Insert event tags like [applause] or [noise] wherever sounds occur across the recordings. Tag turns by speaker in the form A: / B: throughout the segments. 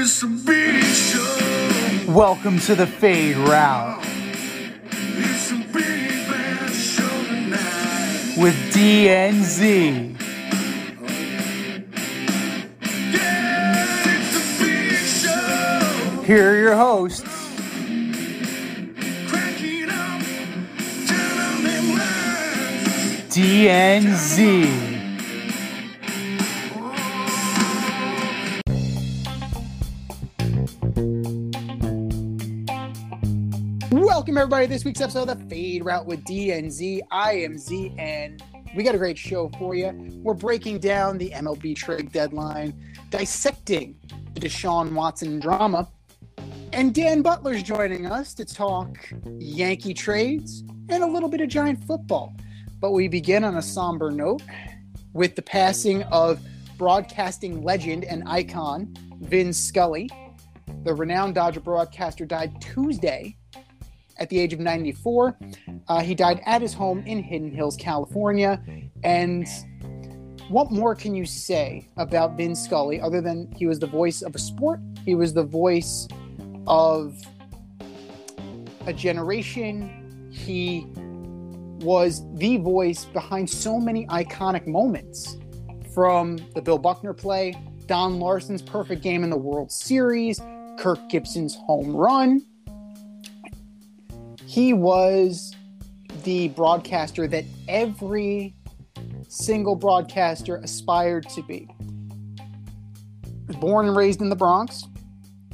A: it's a big show.
B: Welcome to the Fade Route
A: It's a big bad show tonight.
B: with DNZ.
A: Yeah, it's a big show.
B: Here are your hosts,
A: Cracking up, telling them lies.
B: DNZ. Welcome everybody this week's episode of the Fade Route with DNZ. I am Z, and we got a great show for you. We're breaking down the MLB trade deadline, dissecting the Deshaun Watson drama, and Dan Butler's joining us to talk Yankee trades and a little bit of giant football. But we begin on a somber note with the passing of broadcasting legend and icon Vin Scully. The renowned Dodger broadcaster died Tuesday at the age of 94. Uh, he died at his home in Hidden Hills, California. And what more can you say about Vin Scully other than he was the voice of a sport? He was the voice of a generation. He was the voice behind so many iconic moments from the Bill Buckner play, Don Larsen's perfect game in the World Series, Kirk Gibson's home run. He was the broadcaster that every single broadcaster aspired to be. Born and raised in the Bronx,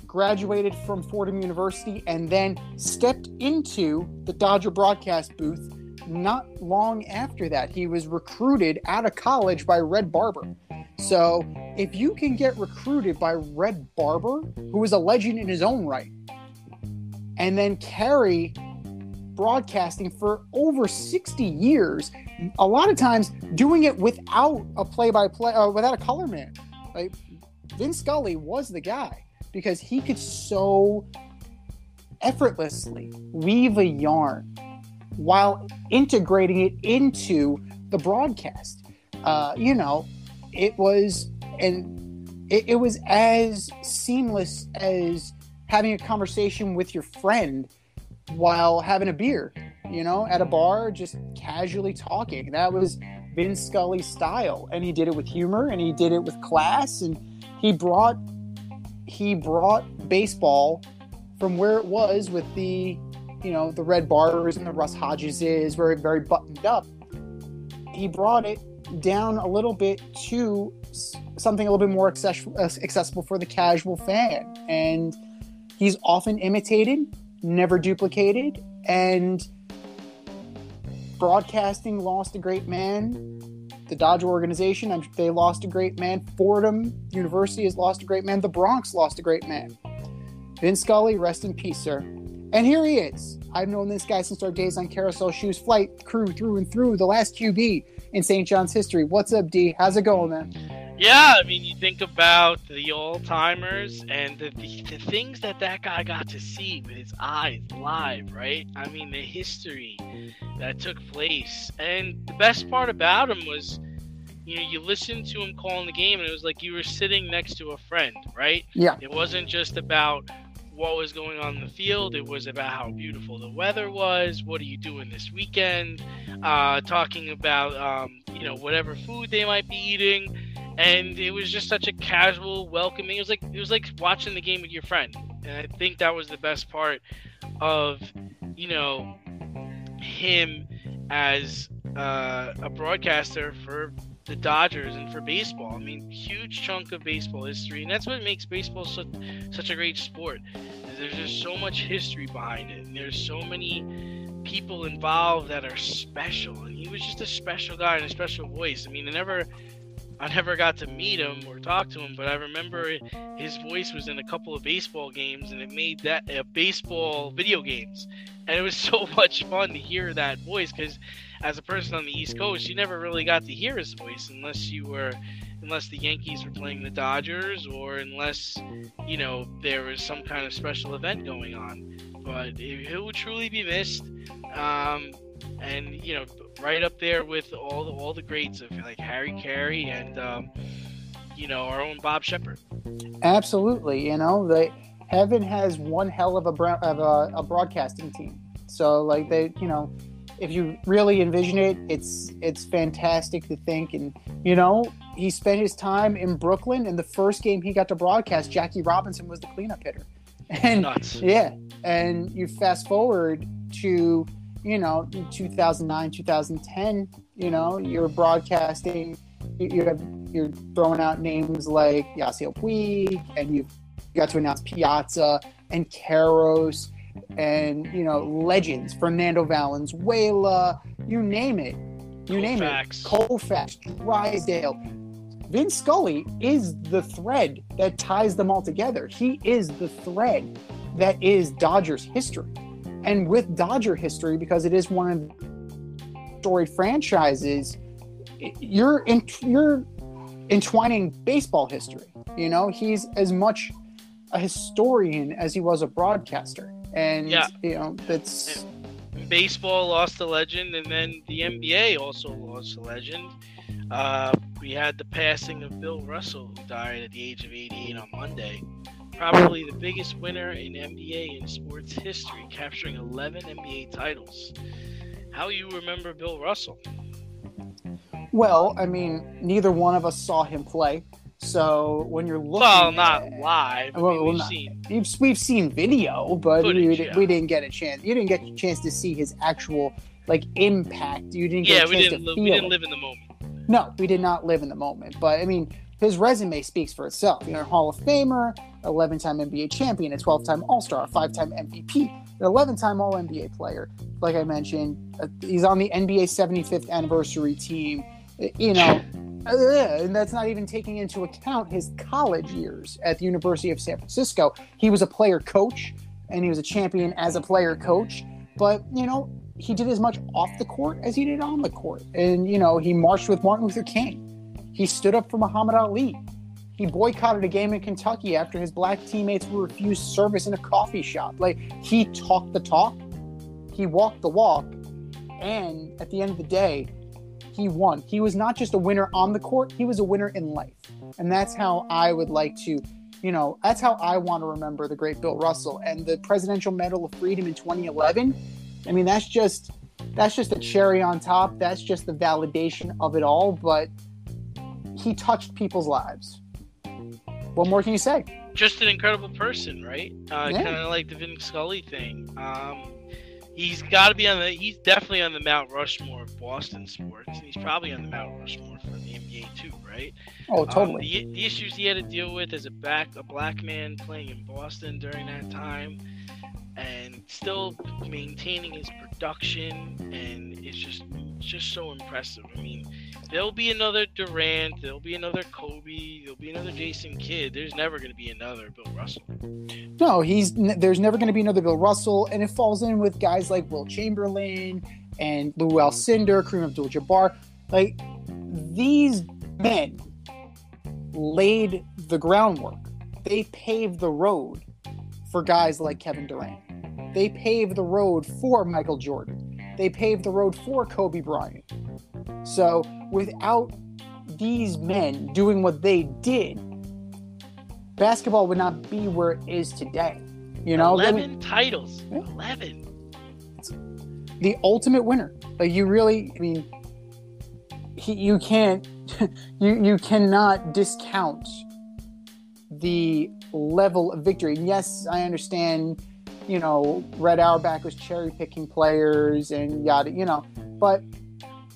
B: graduated from Fordham University, and then stepped into the Dodger broadcast booth not long after that. He was recruited out of college by Red Barber. So if you can get recruited by Red Barber, who is a legend in his own right, and then carry broadcasting for over 60 years, a lot of times doing it without a play-by-play, uh, without a color man. Like Vin Scully was the guy because he could so effortlessly weave a yarn while integrating it into the broadcast. Uh, you know, it was and it, it was as seamless as having a conversation with your friend while having a beer, you know, at a bar, just casually talking. That was Vin Scully's style, and he did it with humor, and he did it with class, and he brought he brought baseball from where it was with the you know the Red Barbers and the Russ Hodgeses, very very buttoned up. He brought it down a little bit to something a little bit more accessible for the casual fan, and he's often imitated, never duplicated, and broadcasting lost a great man. The Dodger organization, they lost a great man. Fordham University has lost a great man. The Bronx lost a great man. Vin Scully, rest in peace, sir. And here he is. I've known this guy since our days on Carousel Shoes Flight crew through and through, the last QB in St. John's history. What's up, D? How's it going, man?
C: Yeah, I mean, you think about the old timers and the, the, the things that that guy got to see with his eyes live, right? I mean, the history that took place. And the best part about him was, you know, you listened to him calling the game, and it was like you were sitting next to a friend, right?
B: Yeah.
C: It wasn't just about what was going on in the field. It was about how beautiful the weather was. What are you doing this weekend? Uh, talking about, um, you know, whatever food they might be eating and it was just such a casual, welcoming. It was like it was like watching the game with your friend, and I think that was the best part of, you know, him as uh, a broadcaster for the Dodgers and for baseball. I mean, huge chunk of baseball history, and that's what makes baseball such such a great sport. There's just so much history behind it, and there's so many people involved that are special. And he was just a special guy and a special voice. I mean, I never I never got to meet him or talk to him, but I remember his voice was in a couple of baseball games, and it made that uh, baseball video games, and it was [laughs] so much fun to hear that voice because, as a person on the East Coast, you never really got to hear his voice unless you were, unless the Yankees were playing the Dodgers or unless, you know, there was some kind of special event going on. But it, it will truly be missed. Um, and you know, right up there with all the all the greats of like Harry Caray and um, you know our own Bob Sheppard.
B: Absolutely, you know, the Heaven has one hell of a bro- of a, a broadcasting team. So like they, you know, if you really envision it, it's it's fantastic to think. And you know, he spent his time in Brooklyn, and the first game he got to broadcast, Jackie Robinson was the cleanup hitter. [laughs] And
C: Nuts.
B: yeah, and you fast forward to you know 2009, 2010. You know, you're broadcasting. you- You have you're throwing out names like Yasiel Puig, and you've got to announce Piazza and Caros, and you know legends Fernando Valenzuela. You name it. You name it. Koufax, Drysdale. Vince Scully is the thread that ties them all together. He is the thread that is Dodgers history. And with Dodger history, because it is one of the storied franchises, you're in, you're entwining baseball history. You know, he's as much a historian as he was a broadcaster. And
C: Yeah.
B: you know, that's
C: baseball lost a legend, and then the NBA also lost a legend. Uh, we had the passing of Bill Russell, who died at the age of 88 on Monday. Probably the biggest winner in NBA in sports history, capturing 11 NBA titles. How you remember Bill Russell?
B: well, I mean, neither one of us saw him play. So when you're looking
C: Well, not
B: at-
C: live. I
B: Well,
C: mean,
B: well,
C: we've
B: not-
C: seen.
B: We've, we've seen video, but
C: Footage,
B: we,
C: yeah.
B: we didn't get a chance. You didn't get a chance to see his actual like impact. You didn't get
C: Yeah,
B: a
C: we
B: chance
C: didn't.
B: to
C: Li-
B: feel
C: we didn't
B: it.
C: live in the moment.
B: No, we did not live in the moment. But I mean, his resume speaks for itself. You know, Hall of Famer, 11-time NBA champion, a 12-time All-Star, a five-time MVP, an 11-time All-NBA player. Like I mentioned, uh, he's on the NBA 75th anniversary team. Uh, You know, uh, and that's not even taking into account his college years at the University of San Francisco. He was a player coach, and he was a champion as a player coach. But you know, he did as much off the court as he did on the court. And, you know, he marched with Martin Luther King. He stood up for Muhammad Ali. He boycotted a game in Kentucky after his black teammates were refused service in a coffee shop. Like, he talked the talk, he walked the walk, and at the end of the day, he won. He was not just a winner on the court, he was a winner in life. And that's how I would like to, you know, that's how I want to remember the great Bill Russell. And the Presidential Medal of Freedom in 2011 I mean, that's just that's just a cherry on top. That's just the validation of it all. But he touched people's lives. What more can you say?
C: just an incredible person, right? Uh,
B: Yeah.
C: Kind of like the Vin Scully thing. Um, he's got to be on the. He's definitely on the Mount Rushmore of Boston sports, and he's probably on the Mount Rushmore for the NBA too, right?
B: Oh,
C: Um,
B: totally.
C: the, the issues he had to deal with as a back a black man playing in Boston during that time, and still maintaining his production, and it's just just so impressive. I mean, there'll be another Durant, there'll be another Kobe, there'll be another Jason Kidd. There's never going to be another Bill Russell.
B: No, he's there's never going to be another Bill Russell, and it falls in with guys like Wilt Chamberlain and Lou Alcindor, Kareem Abdul-Jabbar. Like these men laid the groundwork. They paved the road for guys like Kevin Durant. They paved the road for Michael Jordan. They paved the road for Kobe Bryant. So without these men doing what they did, basketball would not be where it is today. You know,
C: eleven titles,
B: Yeah.
C: eleven.
B: the ultimate winner. Like you really, I mean, he, you can't, [laughs] you you cannot discount the level of victory. And yes, I understand. You know, Red Auerbach was cherry picking players and yada. You know, but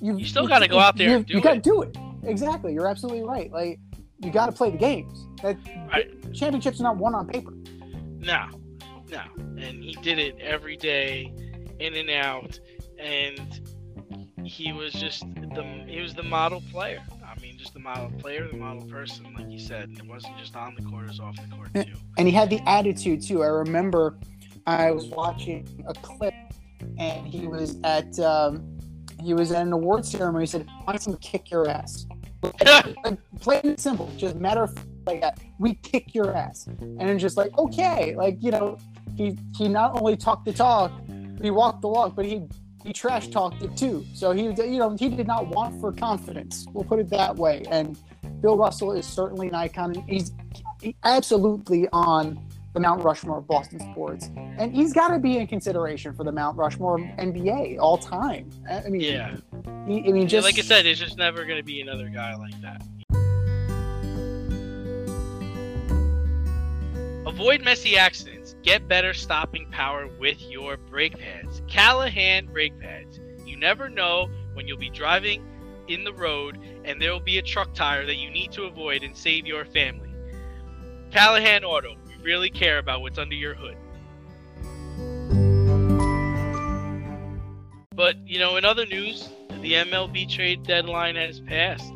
B: you
C: You still gotta go out there
B: You,
C: and do
B: you gotta do it. Exactly. You're absolutely right. Like you got to play the games. That
C: Right.
B: championships are not won on paper.
C: No, no, and he did it every day, in and out, and he was just the he was the model player. I mean, just the model player, the model person, like you said. It wasn't just on the court; it was off the court too.
B: and he had the attitude too. I remember I was watching a clip, and he was at um, he was at an award ceremony. He said, "I want to kick your ass." [laughs] like plain and simple, just matter of fact, like that. We kick your ass, and it's just like okay, like you know, he he not only talked the talk, he walked the walk, but he he trash talked it too. So he you know he did not want for confidence. We'll put it that way, and Bill Russell is certainly an icon. He's absolutely on the Mount Rushmore of Boston sports, and he's got to be in consideration for the Mount Rushmore of NBA all time. I mean,
C: Yeah.
B: he, I mean,
C: Yeah,
B: just
C: like I said, there's just never going to be another guy like that. Avoid messy accidents. Get better stopping power with your brake pads. Callahan brake pads. You never know when you'll be driving in the road and there will be a truck tire that you need to avoid and save your family. Callahan Auto. Really care about what's under your hood. But, you know, in other news, the MLB trade deadline has passed,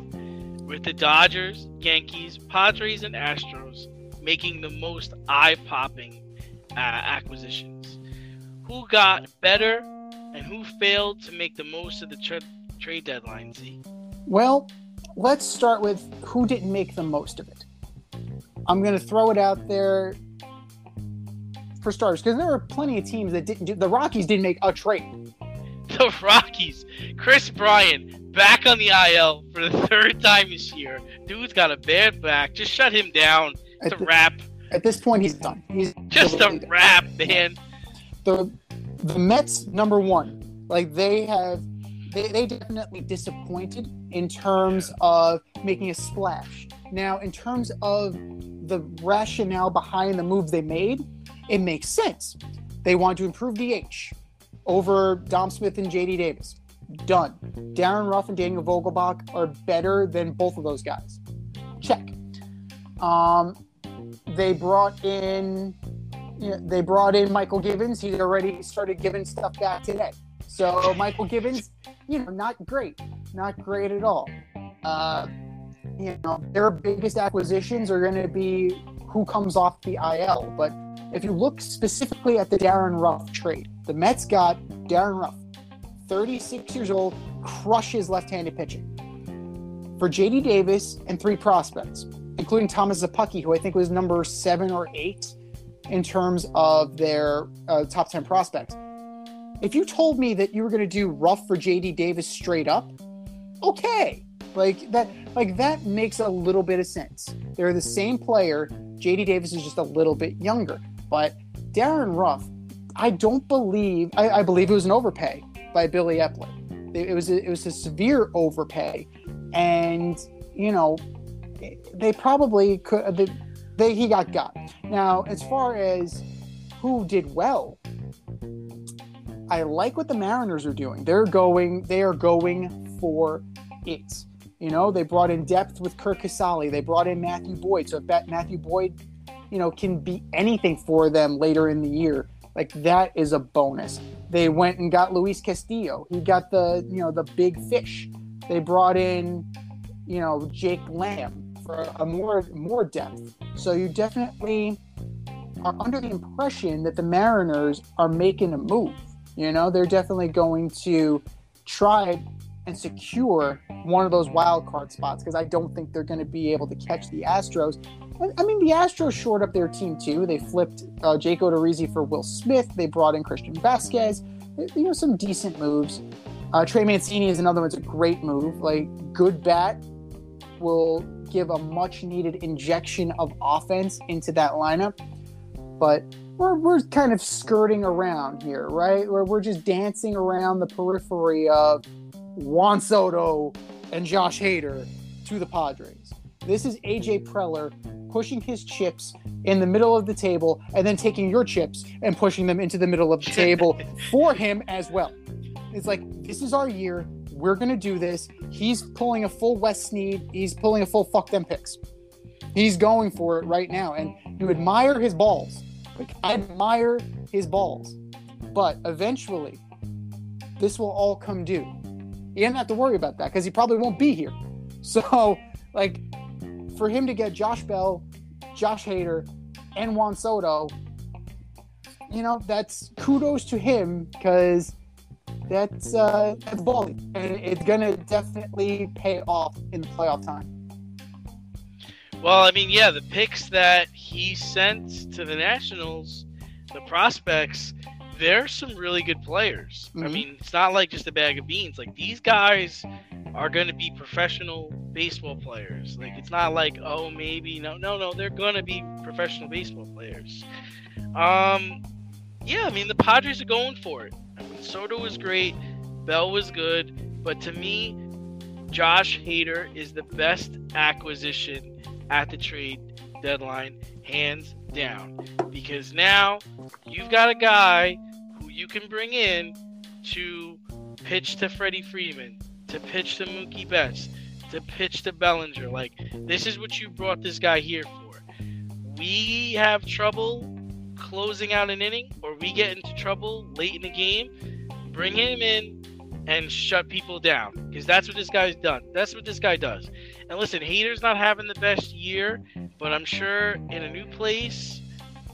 C: with the Dodgers, Yankees, Padres, and Astros making the most eye popping uh, acquisitions. Who got better and who failed to make the most of the tra- trade deadline, Z?
B: Well, let's start with who didn't make the most of it. I'm going to throw it out there for starters because there were plenty of teams that didn't do. The Rockies didn't make a trade. [laughs]
C: The Rockies, Kris Bryant, back on the IL for the third time this year. Dude's got a bad back. Just shut him down. It's
B: At,
C: a wrap.
B: at this point, he's done. He's
C: Just a wrap, man.
B: the the Mets number one. Like they have, they, they definitely disappointed in terms of making a splash. Now, in terms of the rationale behind the move they made, it makes sense. They want to improve DH over Dom Smith and JD Davis. Done. Darin Ruf and Daniel Vogelbach are better than both of those guys. Check. Um, they brought in you know, they brought in Mychal Givens. He's already started giving stuff back today. So Mychal Givens, you know, not great, not great at all. Uh, you know, their biggest acquisitions are going to be who comes off the IL. But if you look specifically at the Darin Ruf trade, the Mets got Darin Ruf, 36 years old, crushes left-handed pitching for JD Davis and three prospects, including Thomas Szapucki, who I think was number seven or eight in terms of their uh, top 10 prospects. If you told me that you were going to do Ruf for JD Davis straight up, okay. Like that like that makes a little bit of sense. They're the same player. JD Davis is just a little bit younger. But Darin Ruf, I don't believe I, I believe it was an overpay by Billy Eppler. It, it was a, it was a severe overpay. And, you know, they probably could they, they he got got. Now, as far as who did well, I like what the Mariners are doing. They're going, they are going for it. You know, they brought in depth with Curt Casali. They brought in Matthew Boyd. So if Matthew Boyd, you know, can be anything for them later in the year, like that is a bonus. They went and got Luis Castillo. He got the, you know, the big fish. They brought in, you know, Jake Lamb for a more more depth. So you definitely are under the impression that the Mariners are making a move. You know, they're definitely going to try and secure one of those wild card spots because I don't think they're going to be able to catch the Astros. I mean, the Astros shored up their team too. They flipped uh, Jake Odorizzi for Will Smith. They brought in Christian Vasquez. You know, some decent moves. Uh, Trey Mancini is another one. It's a great move. Like good bat will give a much needed injection of offense into that lineup. But we're, we're kind of skirting around here, right? Where we're just dancing around the periphery of Juan Soto and Josh Hader to the Padres. This is AJ Preller pushing his chips in the middle of the table and then taking your chips and pushing them into the middle of the table [laughs] for him as well. It's like, this is our year. We're going to do this. He's pulling a full Les Snead. He's pulling a full fuck them picks. He's going for it right now. And you admire his balls. Like, I admire his balls. But eventually, this will all come due. You don't have to worry about that because he probably won't be here. [laughs] So, like, for him to get Josh Bell, Josh Hader, and Juan Soto, you know, that's kudos to him because that's uh, that's ballsy, and it's gonna definitely pay off in the playoff time.
C: Well, I mean, yeah, the picks that he sent to the Nationals, the prospects, they're some really good players. I
B: Mhm.
C: mean, it's not like just a bag of beans. Like these guys are going to be professional baseball players. Like it's not like oh maybe no no no they're going to be professional baseball players. Um, yeah, I mean the Padres are going for it. I mean, Soto was great, Bell was good, but to me, Josh Hader is the best acquisition at the trade deadline, hands down. Because now you've got a guy who you can bring in to pitch to Freddie Freeman, to pitch to Mookie Betts, to pitch to Bellinger. Like, this is what you brought this guy here for. We have trouble closing out an inning, or we get into trouble late in the game. Bring him in and shut people down because that's what this guy's done. That's what this guy does. And listen, Hader's not having the best year, but I'm sure in a new place,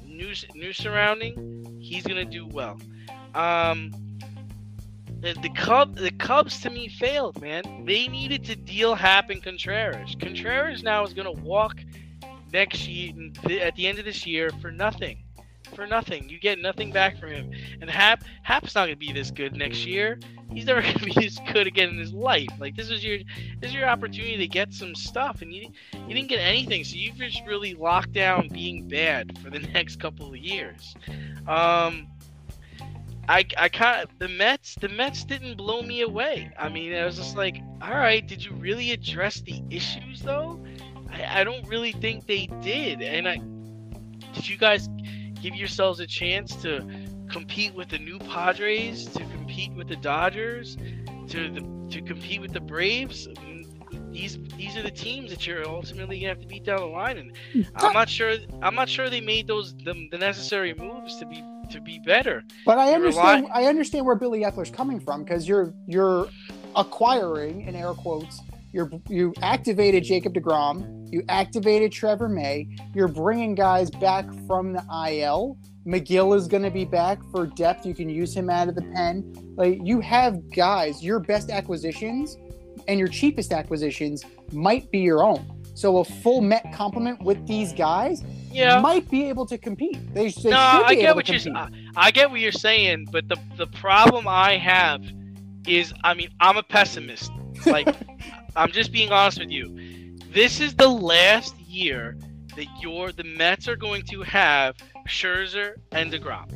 C: new new surrounding, he's gonna do well. Um, the, the Cub the Cubs to me failed, man. They needed to deal Happ and Contreras. Contreras now is gonna walk next year at the end of this year for nothing. For nothing. You get nothing back from him. And Happ Happ's not gonna be this good next year. He's never [laughs] gonna be this good again in his life. Like this is your this is your opportunity to get some stuff and you you didn't get anything, so you've just really locked down being bad for the [laughs] next couple of years. Um I, I kind the Mets the Mets didn't blow me away. I mean, I was just like, all right, did you really address the issues though? I, I don't really think they did. And I did you guys give yourselves a chance to compete with the new Padres, to compete with the Dodgers, to the, to compete with the Braves? These these are the teams that you're ultimately gonna have to beat down the line, and I'm not sure I'm not sure they made those the, the necessary moves to be to be better.
B: But I understand.
C: rely-
B: I understand where Billy Eppler's coming from because you're you're acquiring in air quotes. You're you activated Jacob Degrom. You activated Trevor May. You're bringing guys back from the IL. Megill is going to be back for depth. You can use him out of the pen. Like you have guys. Your best acquisitions and your cheapest acquisitions might be your own. So a full Met complement with these guys
C: Yeah.
B: might be able to compete. They, they
C: no, I get what you're. I, I get what you're saying, but the the problem I have is, I mean, I'm a pessimist. Like, [laughs] I'm just being honest with you. This is the last year that your the Mets are going to have Scherzer and Degrom.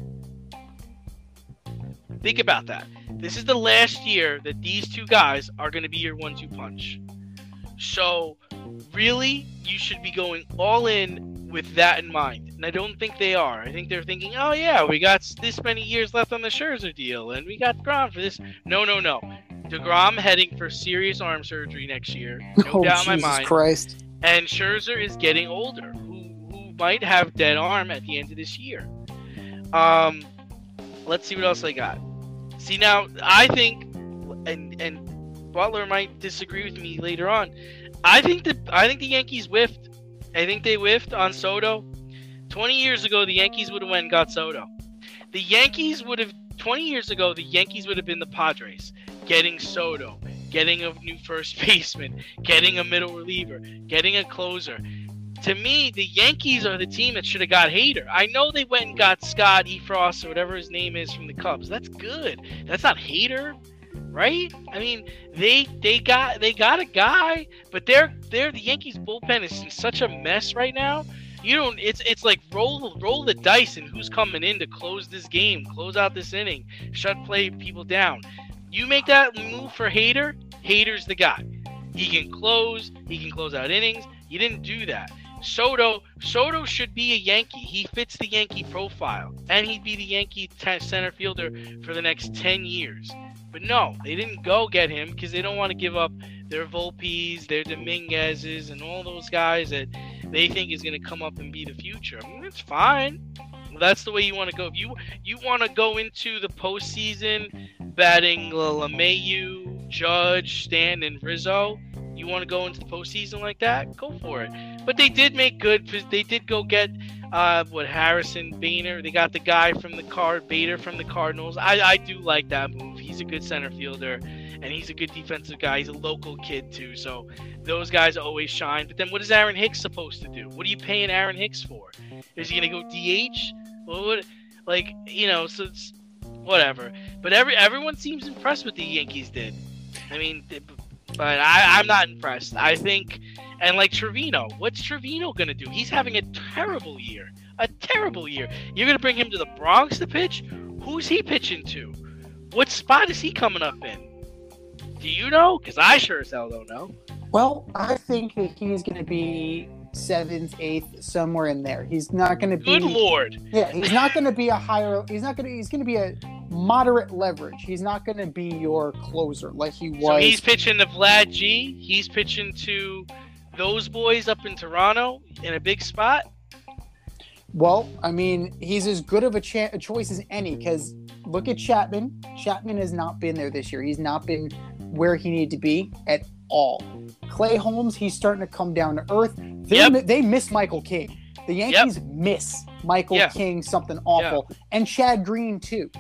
C: Think about that. This is the last year that these two guys are going to be your one-two punch. So, really, you should be going all in with that in mind. And I don't think they are. I think they're thinking, oh, yeah, we got this many years left on the Scherzer deal, and we got DeGrom for this. No, no, no. DeGrom heading for serious arm surgery next year. No [laughs]
B: oh,
C: doubt in my mind.
B: Christ.
C: And Scherzer is getting older, might have dead arm at the end of this year. Um, let's see what else I got. See now, I think, and and Butler might disagree with me later on. I think the I think the Yankees whiffed. I think they whiffed on Soto. Twenty years ago, the Yankees would have went and got Soto. The Yankees would have twenty years ago. The Yankees would have been the Padres, getting Soto, getting a new first [laughs] baseman, getting a middle reliever, getting a closer. To me, the Yankees are the team that should have got Hader. I know they went and got Scott Effross or whatever his name is from the Cubs. That's good. That's not Hader, right? I mean, they they got they got a guy, but they're they're the Yankees bullpen is in such a mess right now. You don't. It's it's like roll roll the dice and who's coming in to close this game, close out this inning, shut play people down. You make that move for Hader. Hader's the guy. He can close. He can close out innings. You didn't do that. Soto Soto should be a Yankee. He fits the Yankee profile, and he'd be the Yankee t- center fielder for the next ten years. But no, they didn't go get him because they don't want to give up their Volpes, their Dominguezes, and all those guys that they think is going to come up and be the future. I mean, that's fine. That's the way you want to go. If you you want to go into the postseason batting LeMahieu, Judge, Stan, and Rizzo, you want to go into the postseason like that? Go for it. But they did make good. They did go get uh, what Harrison Bader. They got the guy from the card Bader from the Cardinals. I, I do like that move. He's a good center fielder, and he's a good defensive guy. He's a local kid too, so those guys always shine. But then, what is Aaron Hicks supposed to do? What are you paying Aaron Hicks for? Is he gonna go DH? What would, like you know, so it's whatever. But every everyone seems impressed with the Yankees did. I mean, but I, I'm not impressed. I think, and like Trevino, what's Trevino gonna do? He's having a terrible year, a terrible year. You're gonna bring him to the Bronx to pitch? Who's he pitching to? What spot is he coming up in? Do you know? Because I sure as hell don't know.
B: Well, I think that he's going to be seventh, eighth, somewhere in there. He's not going to be.
C: Good lord.
B: Yeah, he's not going to be a higher. He's not going to. He's going to be a moderate leverage. He's not going to be your closer like he was.
C: So he's pitching to Vlad G. He's pitching to those boys up in Toronto in a big spot.
B: Well, I mean, he's as good of a, cha- a choice as any because look at Chapman. Chapman has not been there this year. He's not been where he needed to be at all. Clay Holmes, he's starting to come down to earth. They,
C: Yep.
B: they miss Michael King. The Yankees miss Michael
C: Yeah.
B: King something awful, and Chad Green too.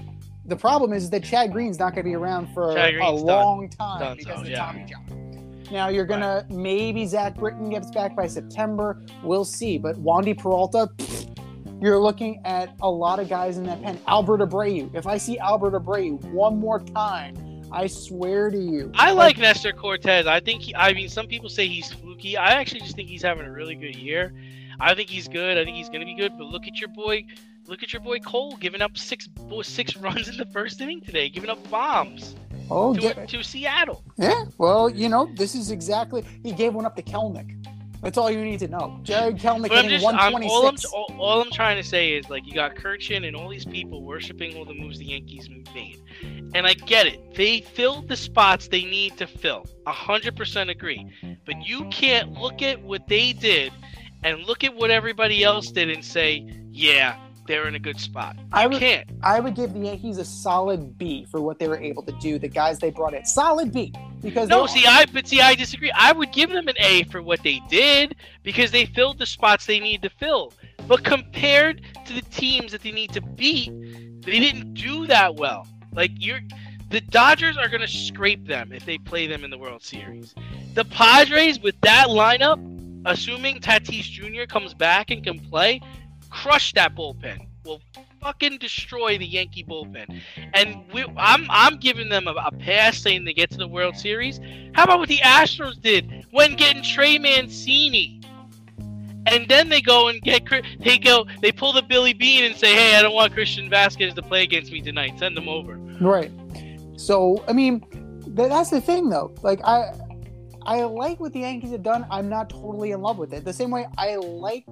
B: The problem is that Chad Green's not going to be around for a
C: Green's done.
B: long time
C: Done
B: because
C: so,
B: of
C: yeah.
B: Tommy John. Now you're gonna maybe Zach Britton gets back by September. We'll see. But Wandy Peralta, pfft, you're looking at a lot of guys in that pen. Albert Abreu. If I see Albert Abreu one more time, I swear to you.
C: I like Nestor Cortes. I think he, I mean some people say he's fluky. I actually just think he's having a really good year. I think he's good. I think he's gonna be good. But look at your boy, look at your boy Cole giving up six six [laughs] runs in the first inning today, giving up bombs
B: Oh,
C: to,
B: yeah.
C: to Seattle.
B: yeah. Well, you know, this is exactly. He gave one up to Kelenic. That's all you need to know.
C: Jarred Kelenic
B: hitting
C: just, I'm, all, I'm, all, all I'm trying to say is like you got Kirchin and all these people worshiping all the moves the Yankees made, and I get it. They filled the spots they need to fill. A hundred percent agree. But you can't look at what they did and look at what everybody else did and say, yeah, they're in a good spot. You
B: I would-
C: can't.
B: I would give the Yankees a solid B for what they were able to do. The guys they brought in, solid B, because
C: No, see, I but see, I disagree. I would give them an A for what they did because they filled the spots they need to fill. But compared to the teams that they need to beat, they didn't do that well. Like you're, the Dodgers are gonna scrape them if they play them in the World Series. The Padres with that lineup, assuming Tatis Jr. comes back and can play, crush that bullpen. Will fucking destroy the Yankee bullpen. And we, I'm I'm giving them a, a pass saying they get to the World Series. How about what the Astros did when getting Trey Mancini? And then they go and get they go they pull the Billy Beane and say, "Hey, I don't want Christian Vasquez to play against me tonight. Send him over."
B: Right. So I mean, th- that's the thing though. Like I, I like what the Yankees have done. I'm not totally in love with it. The same way I like,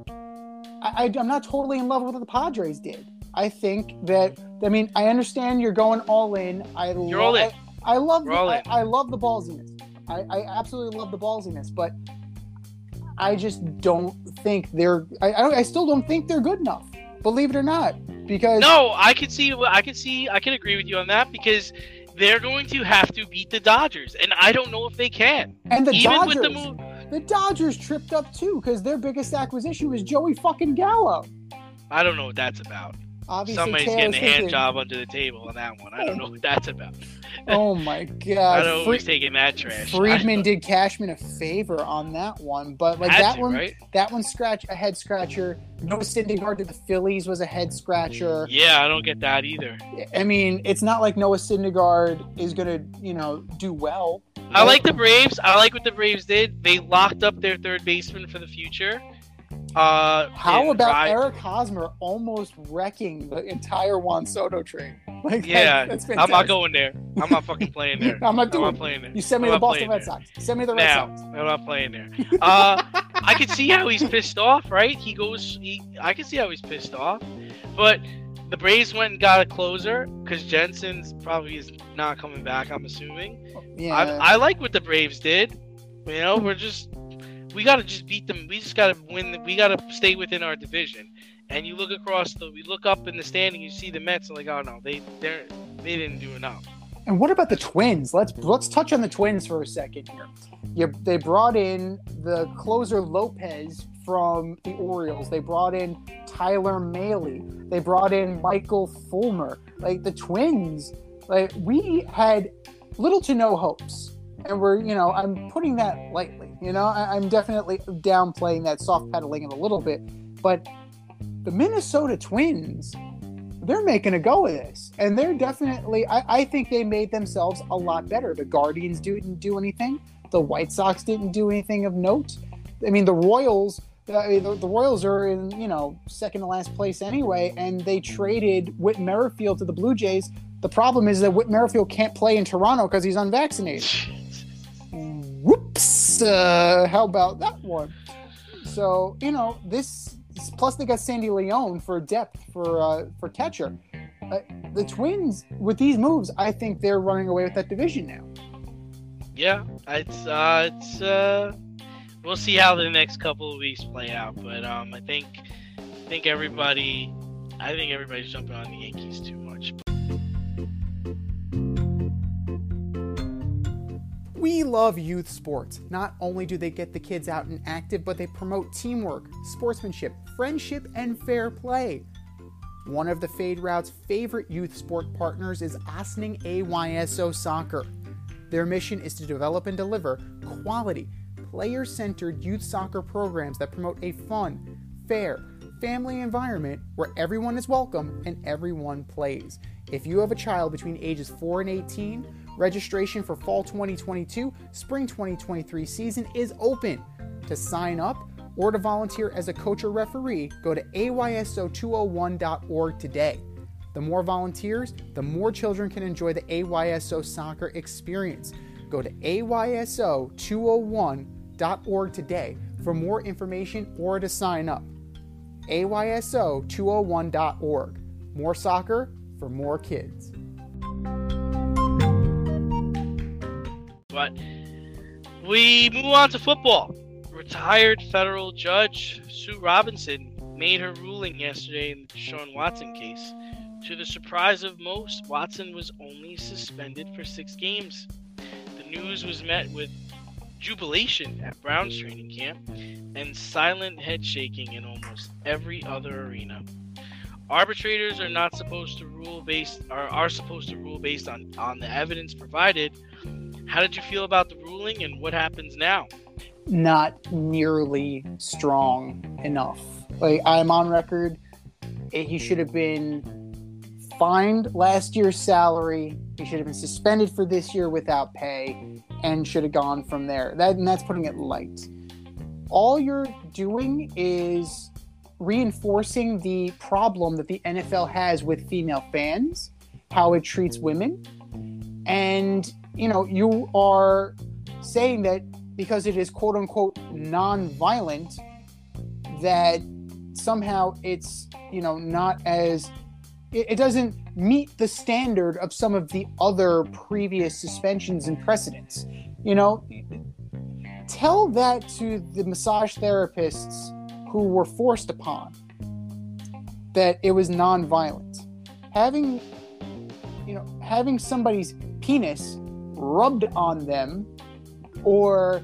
B: I, I I'm not totally in love with what the Padres did. I think that I mean I understand you're going all in. I
C: You're
B: lo-
C: all in.
B: I, I love the, I. I love the ballsiness. I, I absolutely love the ballsiness, but I just don't think they're. I, I, I still don't think they're good enough. Believe it or not, because
C: No, I can see I can see I can agree with you on that because they're going to have to beat the Dodgers, and I don't know if they can.
B: and the
C: Even
B: Dodgers.
C: with the move,
B: The Dodgers tripped up too because their biggest acquisition was Joey fucking Gallo.
C: I don't know what that's about.
B: Obviously,
C: Somebody's
B: Taylor's
C: getting a hand
B: thinking,
C: job under the table on that one. I don't know what that's about. [laughs]
B: Oh my [laughs]
C: I
B: god!
C: don't know
B: Fri-
C: who's taking that trash.
B: Friedman did Cashman a favor on that one, but like
C: Had
B: that
C: to,
B: one,
C: right?
B: that one scratch a head scratcher. No Syndergaard to the Phillies was a head scratcher.
C: Yeah, I don't get that either.
B: I mean, it's not like Noah Syndergaard is gonna, you know, do well.
C: I like the Braves. I like what the Braves did. They locked up their third baseman for the future. Uh,
B: How about
C: Ry-
B: Eric Hosmer almost wrecking the entire Juan Soto trade? [laughs] Like, that-
C: Yeah,
B: that's
C: I'm not going there. I'm not fucking playing there. [laughs]
B: I'm not
C: I'm
B: doing
C: not
B: it.
C: playing there.
B: You send me
C: I'm
B: the Boston Red
C: there.
B: Sox. Send me the Red
C: Now,
B: Sox.
C: I'm not playing there. [laughs] Uh, I can see how he's pissed off, right? He goes. He, I can see how he's pissed off, but the Braves went and got a closer because Jensen's probably is not coming back. I'm assuming.
B: Yeah.
C: I, I like what the Braves did. You know, we're just we gotta just beat them. We just gotta win. The, we gotta stay within our division. And you look across the, we look up in the standing. You see the Mets. and like, oh no, they they they didn't do enough.
B: and what about the Twins? Let's let's touch on the Twins for a second here. You, they brought in the closer Lopez from the Orioles. They brought in Tyler Mahle. They brought in Michael Fulmer. Like the Twins, like we had little to no hopes. And we're, you know, I'm putting that lightly. You know, I, I'm definitely downplaying that soft pedaling it a little bit. But the Minnesota Twins, they're making a go of this. And they're definitely, I, I think they made themselves a lot better. The Guardians didn't do anything. The White Sox didn't do anything of note. I mean, the Royals. I mean, the, the Royals are in, you know, second to last place anyway, and they traded Whit Merrifield to the Blue Jays. The problem is that Whit Merrifield can't play in Toronto because he's unvaccinated. [laughs] Whoops! Uh, how about that one? So you know this. Plus, they got Sandy León for depth for uh, for catcher. Uh, the Twins with these moves, I think they're running away with that division now.
C: Yeah, it's uh, it's uh, we'll see how the next couple of weeks play out. But um, I think, I think everybody, I think everybody's jumping on the Yankees too much.
B: We love youth sports. Not only do they get the kids out and active, but they promote teamwork, sportsmanship, friendship, and fair play. One of the Fade Route's favorite youth sport partners is Ossining AYSO Soccer. Their mission is to develop and deliver quality, player centered youth soccer programs that promote a fun, fair, family environment where everyone is welcome and everyone plays. If you have a child between ages 4 and 18, registration for fall 2022, spring 2023 season is open. To sign up or to volunteer as a coach or referee, go to ayso201.org today. The more volunteers, the more children can enjoy the AYSO soccer experience. Go to ayso201.org Oh today for more information or to sign up. ayso201.org. More soccer for more kids.
C: But we move on to football. Retired federal judge Sue Robinson made her ruling yesterday in the Deshaun Watson case. To the surprise of most, Watson was only suspended for six games. The news was met with jubilation at Brown's training camp and silent head shaking in almost every other arena. Arbitrators are not supposed to rule based are, are supposed to rule based on, on the evidence provided. How did you feel about the ruling and what happens now?
B: Not nearly strong enough. Like, I'm on record. eh, He should have been fined last year's salary. He should have been suspended for this year without pay and should have gone from there. That, and that's putting it light. All you're doing is reinforcing the problem that the NFL has with female fans, how it treats women. And, you know, you are saying that because it is quote unquote non-violent, that somehow it's, you know, not as it, it doesn't meet the standard of some of the other previous suspensions and precedents. You know, tell that to the massage therapists who were forced upon that it was non-violent. Having you know, having somebody's penis rubbed on them or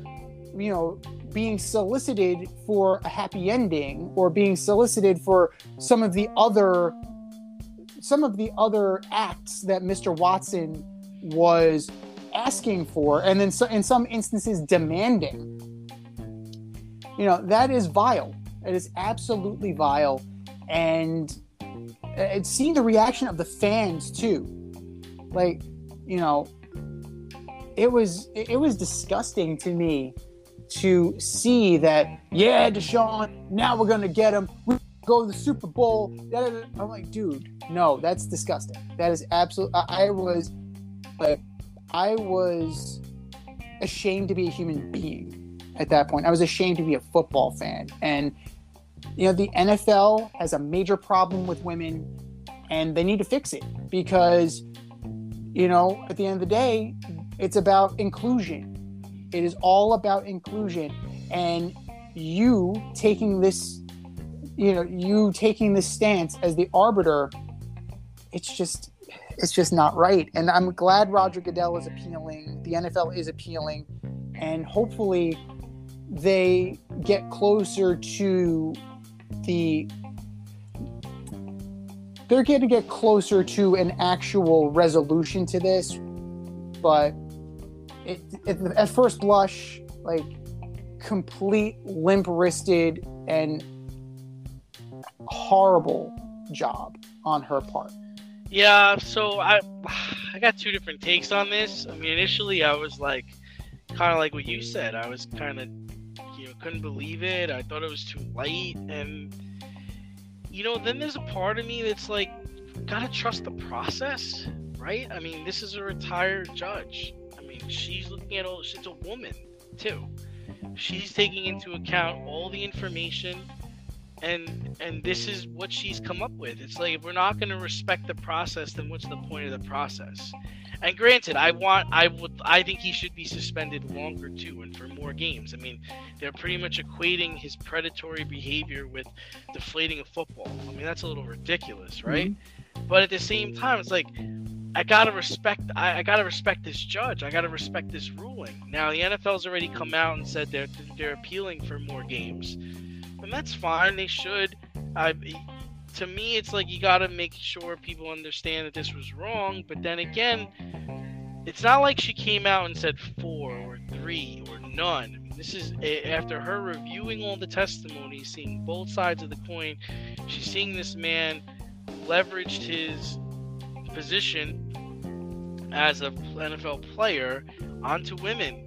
B: you know, being solicited for a happy ending or being solicited for some of the other some of the other acts that Mr. Watson was asking for and then in some instances demanding. You know that is vile. It is absolutely vile. And uh, seeing the reaction of the fans too. Like you know it was it it was disgusting to me to see that yeah deshaun now we're gonna get him. we go to the super bowl i'm like dude no that's disgusting. That is absolute i, I was like i was ashamed to be a human being at that point. I was ashamed to be a football fan. And you know the nfl has a major problem with women and they need to fix it because you know at the end of the day it's about inclusion. It is all about inclusion. And you taking this you know you taking this stance as the arbiter it's just it's just not right. And i'm glad roger goodell is appealing the nfl is appealing and hopefully they get closer to the they're going to get closer to an actual resolution to this but it, it, at first blush like complete limp wristed and horrible job on her part
C: Yeah, so I I got two different takes on this. I mean, initially I was like kind of like what you said. I was kind of, you know, couldn't believe it. I thought it was too late, and you know, then there's a part of me that's like, gotta trust the process, right? I mean, this is a retired judge. I mean, she's looking at all. She's a woman too. She's taking into account all the information and and this is what she's come up with. It's like if we're not going to respect the process, then what's the point of the process? And granted, I want, I would, I think he should be suspended longer too, and for more games. I mean, they're pretty much equating his predatory behavior with deflating a football. I mean, that's a little ridiculous, right? Mm-hmm. But at the same time, it's like I gotta respect, I, I gotta respect this judge. I gotta respect this ruling. Now, the NFL's already come out and said they're they're appealing for more games, and that's fine. They should. I, to me, it's like you got to make sure people understand that this was wrong. But then again, it's not like she came out and said four or three or none. This is after her reviewing all the testimony, seeing both sides of the coin. She's seeing this man leveraged his position as a NFL player onto women.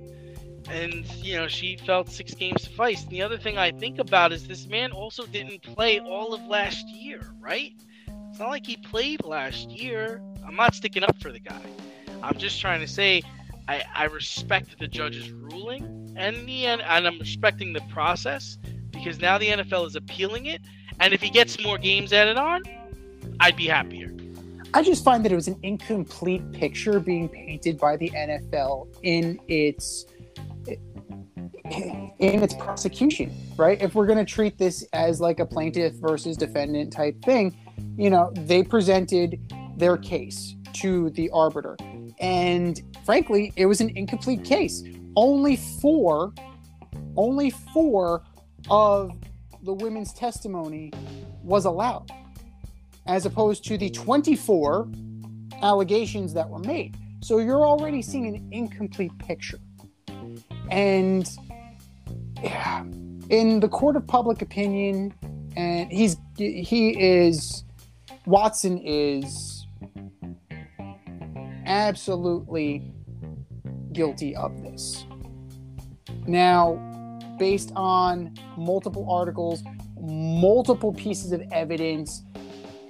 C: And, you know, she felt six games sufficed. And the other thing I think about is this man also didn't play all of last year, right? It's not like he played last year. I'm not sticking up for the guy. I'm just trying to say I, I respect the judge's ruling and the and I'm respecting the process because now the NFL is appealing it. And if he gets more games added on, I'd be happier.
B: I just find that it was an incomplete picture being painted by the NFL in its in its prosecution, right? If we're going to treat this as like a plaintiff versus defendant type thing, you know, they presented their case to the arbiter. And frankly, it was an incomplete case. Only four only four of the women's testimony was allowed as opposed to the 24 allegations that were made. So you're already seeing an incomplete picture. And yeah, in the court of public opinion, and he's he is Watson is absolutely guilty of this. Now, based on multiple articles, multiple pieces of evidence,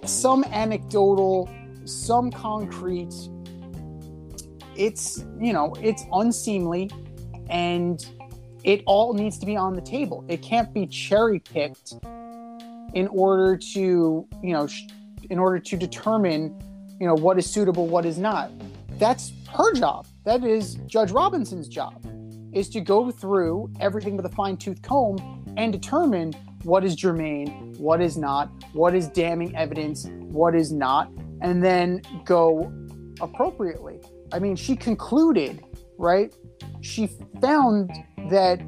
B: some anecdotal, some concrete. It's, you know, it's unseemly and it all needs to be on the table. It can't be cherry picked in order to, you know, sh- in order to determine, you know, what is suitable, what is not. That's her job. That is Judge Robinson's job is to go through everything with a fine tooth comb and determine what is germane, what is not, what is damning evidence, what is not, and then go appropriately. I mean, she concluded, right? She found that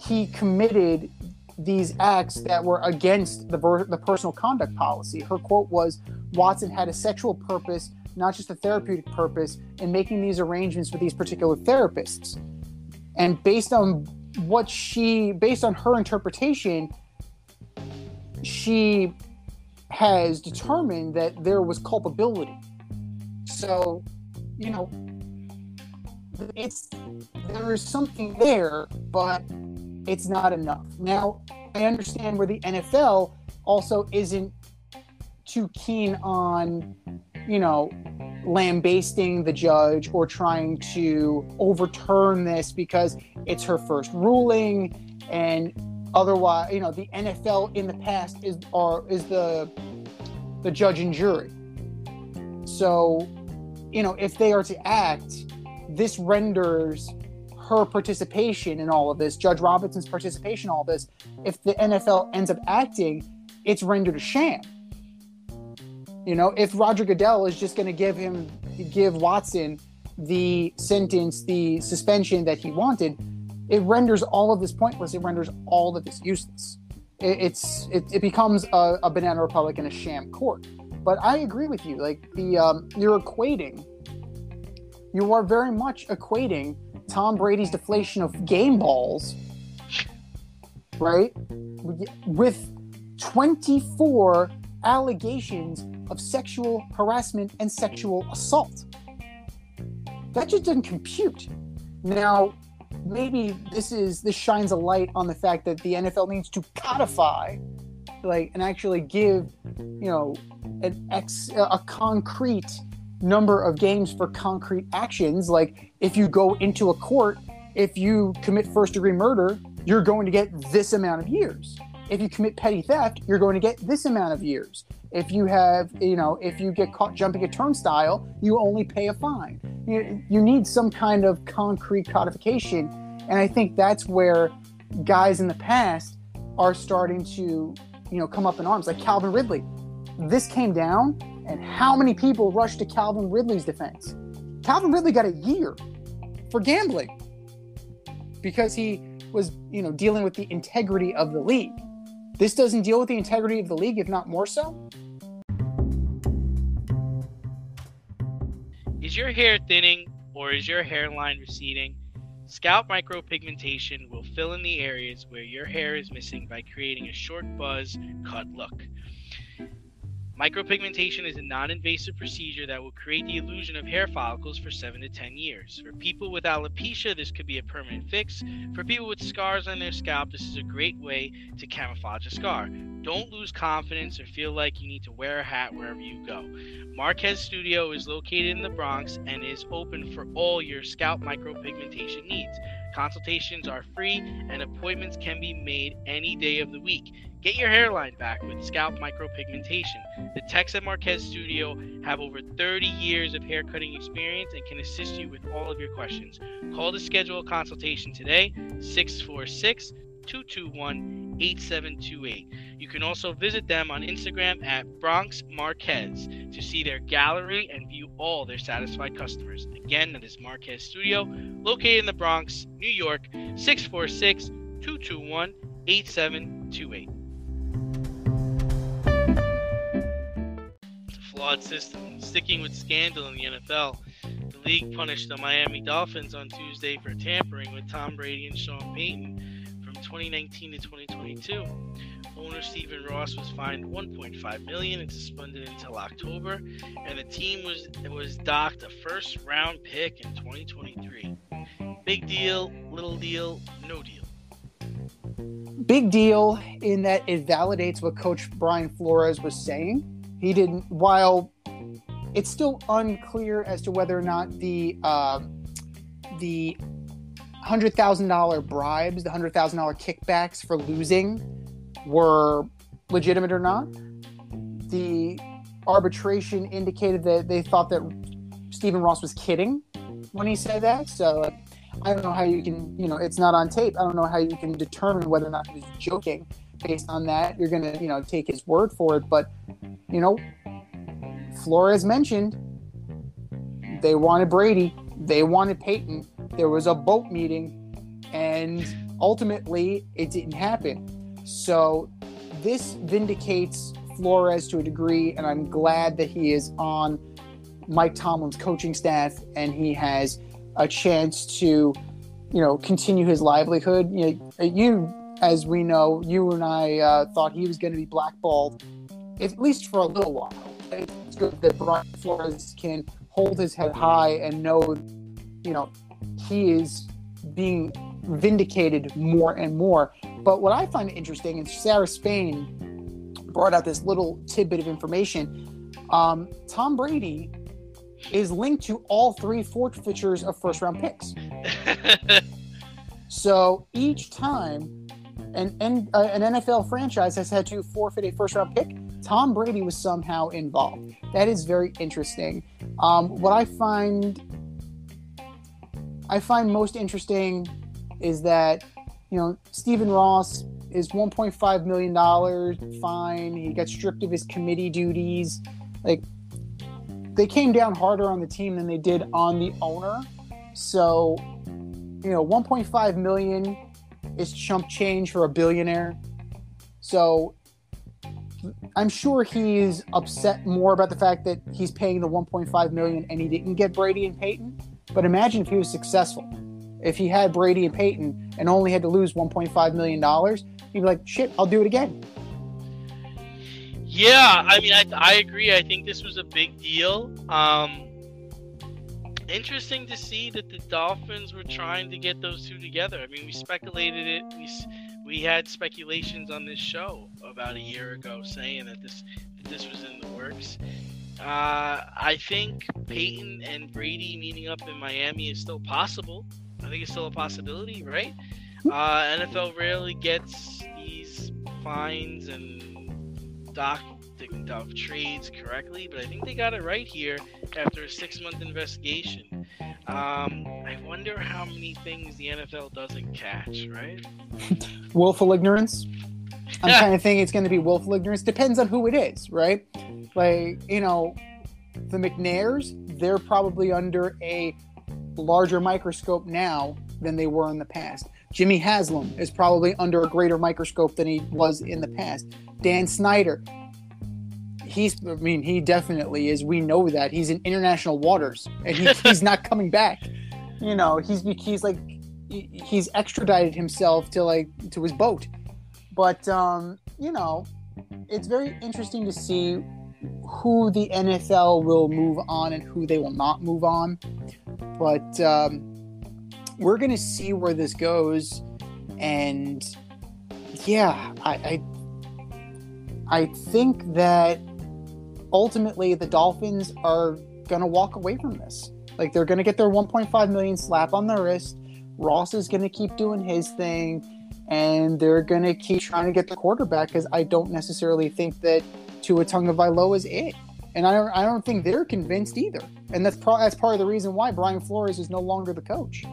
B: he committed these acts that were against the, ver- the personal conduct policy. Her quote was Watson had a sexual purpose, not just a therapeutic purpose, in making these arrangements with these particular therapists. And based on what she, based on her interpretation, she has determined that there was culpability. So, you know, it's there is something there, but it's not enough. Now, I understand where the NFL also isn't too keen on, you know, lambasting the judge or trying to overturn this because it's her first ruling and otherwise, you know, the NFL in the past is are is the the judge and jury. So, you know, if they are to act, this renders her participation in all of this, Judge Robinson's participation in all this, if the NFL ends up acting, it's rendered a sham. You know, if Roger Goodell is just going to give him, give Watson the sentence, the suspension that he wanted, it renders all of this pointless. It renders all of this useless. It, it's it, it becomes a, a banana republic in a sham court. But I agree with you. Like the um, you're equating, you are very much equating Tom Brady's deflation of game balls, right, with 24 allegations of sexual harassment and sexual assault. That just doesn't compute. Now, maybe this is this shines a light on the fact that the NFL needs to codify, like, and actually give, you know, an ex a concrete number of games for concrete actions. Like, if you go into a court, if you commit first degree murder, you're going to get this amount of years. If you commit petty theft, you're going to get this amount of years. If you have, you know, if you get caught jumping a turnstile, you only pay a fine. You, you need some kind of concrete codification. And I think that's where guys in the past are starting to, you know, come up in arms, like Calvin Ridley. This came down, and how many people rushed to Calvin Ridley's defense? Calvin Ridley got a year for gambling because he was, you know, dealing with the integrity of the league. This doesn't deal with the integrity of the league, if not more so.
C: Is your hair thinning or is your hairline receding? Scalp micropigmentation will fill in the areas where your hair is missing by creating a short buzz cut look. Micropigmentation is a non invasive procedure that will create the illusion of hair follicles for 7 to 10 years. For people with alopecia, this could be a permanent fix. For people with scars on their scalp, this is a great way to camouflage a scar. Don't lose confidence or feel like you need to wear a hat wherever you go. Marquez Studio is located in the Bronx and is open for all your scalp micropigmentation needs. Consultations are free and appointments can be made any day of the week. Get your hairline back with scalp micropigmentation. The techs at Marquez Studio have over 30 years of hair cutting experience and can assist you with all of your questions. Call to schedule a consultation today, 646 221 8728. You can also visit them on Instagram at Bronx Marquez to see their gallery and view all their satisfied customers. Again, that is Marquez Studio, located in the Bronx, New York, 646 221 8728. It's a flawed system. Sticking with scandal in the NFL, the league punished the Miami Dolphins on Tuesday for tampering with Tom Brady and Sean Payton 2019 to 2022. Owner Stephen Ross was fined 1.5 million and suspended until October, and the team was was docked a first round pick in 2023. Big deal, little deal, no deal.
B: Big deal in that it validates what Coach Brian Flores was saying. He didn't, while it's still unclear as to whether or not the uh, the hundred thousand dollar bribes, the hundred thousand dollar kickbacks for losing, were legitimate or not. The arbitration indicated that they thought that Stephen Ross was kidding when he said that. So I don't know how you can, you know, it's not on tape. I don't know how you can determine whether or not he was joking based on that. You're going to, you know, take his word for it. But, you know, Flores mentioned they wanted Brady, they wanted Payton. There was a boat meeting, and ultimately it didn't happen. So this vindicates Flores to a degree, and I'm glad that he is on Mike Tomlin's coaching staff and he has a chance to, you know, continue his livelihood. You, know, you as we know, you and I uh, thought he was going to be blackballed, at least for a little while. It's good that Brian Flores can hold his head high and know, you know, he is being vindicated more and more. But what I find interesting, and Sarah Spain brought out this little tidbit of information. Um, Tom Brady is linked to all three forfeitures of first round picks. [laughs] So each time an, an, uh, an NFL franchise has had to forfeit a first round pick, Tom Brady was somehow involved. That is very interesting. Um, what I find I find most interesting is that you know Stephen Ross is 1.5 million dollars fine. He got stripped of his committee duties. Like they came down harder on the team than they did on the owner. So you know 1.5 million is chump change for a billionaire. So I'm sure he's upset more about the fact that he's paying the 1.5 million and he didn't get Brady and Payton. But imagine if he was successful. If he had Brady and Payton and only had to lose 1.5 million dollars, he'd be like, "Shit, I'll do it again."
C: Yeah, I mean, I, I agree. I think this was a big deal. Um, interesting to see that the Dolphins were trying to get those two together. I mean, we speculated it. We we had speculations on this show about a year ago saying that this that this was in the works. Uh, I think Payton and Brady meeting up in Miami is still possible. I think it's still a possibility, right? Uh, NFL rarely gets these fines and docking of trades correctly, but I think they got it right here after a six-month investigation. Um, I wonder how many things the NFL doesn't catch, right?
B: willful ignorance. I'm kind of thinking it's going to be willful ignorance. Depends on who it is, right? Like, you know, the McNairs, they're probably under a larger microscope now than they were in the past. Jimmy Haslam is probably under a greater microscope than he was in the past. Dan Snyder, he's, I mean, he definitely is. We know that. He's in international waters and he, [laughs] he's not coming back. You know, he's, he's like, he's extradited himself to like to his boat but um you know it's very interesting to see who the nfl will move on and who they will not move on. But um we're gonna see where this goes. And yeah i i, I think that ultimately the dolphins are gonna walk away from this. Like they're gonna get their 1.5 million slap on the wrist. Ross is going to keep doing his thing, and they're going to keep trying to get the quarterback because I don't necessarily think that Tua Tagovailoa is it, and I don't, I don't think they're convinced either, and that's pro- that's part of the reason why Brian Flores is no longer the coach.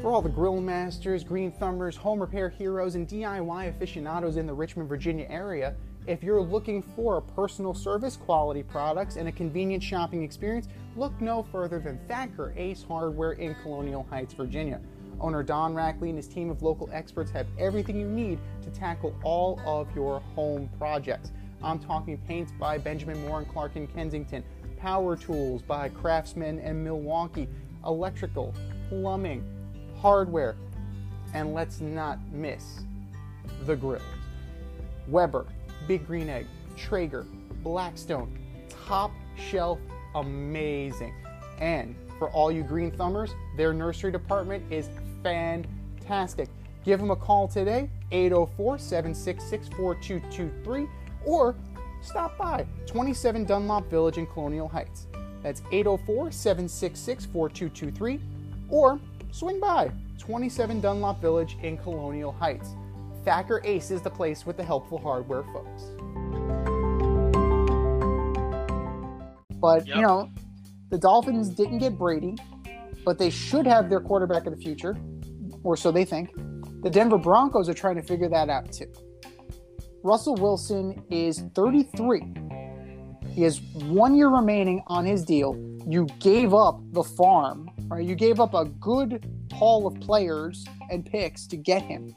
B: For all the grill masters, green thumbers, home repair heroes, and DIY aficionados in the Richmond, Virginia area, if you're looking for personal service, quality products, and a convenient shopping experience, look no further than Thacker Ace Hardware in Colonial Heights, Virginia. Owner Don Rackley and his team of local experts have everything you need to tackle all of your home projects. I'm talking paints by Benjamin Moore and Clark in Kensington, power tools by Craftsman and Milwaukee, electrical, plumbing, hardware, and let's not miss the grills. Weber, Big Green Egg, Traeger, Blackstone, top shelf, amazing. And for all you green thumbers, their nursery department is fantastic. Give them a call today, 804 766 4223, or stop by 27 Dunlop Village in Colonial Heights. That's 804 766 4223, or swing by 27 Dunlop Village in Colonial Heights. Thacker Ace is the place with the helpful hardware folks. But,
C: Yep.
B: you know, the Dolphins didn't get Brady, but they should have their quarterback of the future, or so they think. The Denver Broncos are trying to figure that out too. Russell Wilson is 33. He has one year remaining on his deal. You gave up the farm, right? You gave up a good haul of players and picks to get him.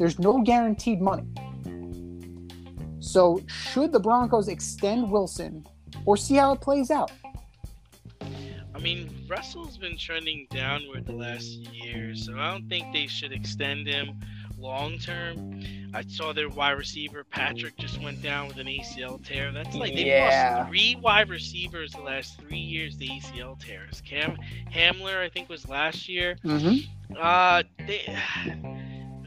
B: There's no guaranteed money. So, should the Broncos extend Wilson or see how it plays out?
C: I mean, Russell's been trending downward the last year, so I don't think they should extend him long term. I saw their wide receiver Patrick just went down with an ACL tear. That's like they
B: Yeah.
C: lost three wide receivers the last three years. The ACL tears. Cam Hamler, I think, was last year.
B: Mm-hmm.
C: Uh, they,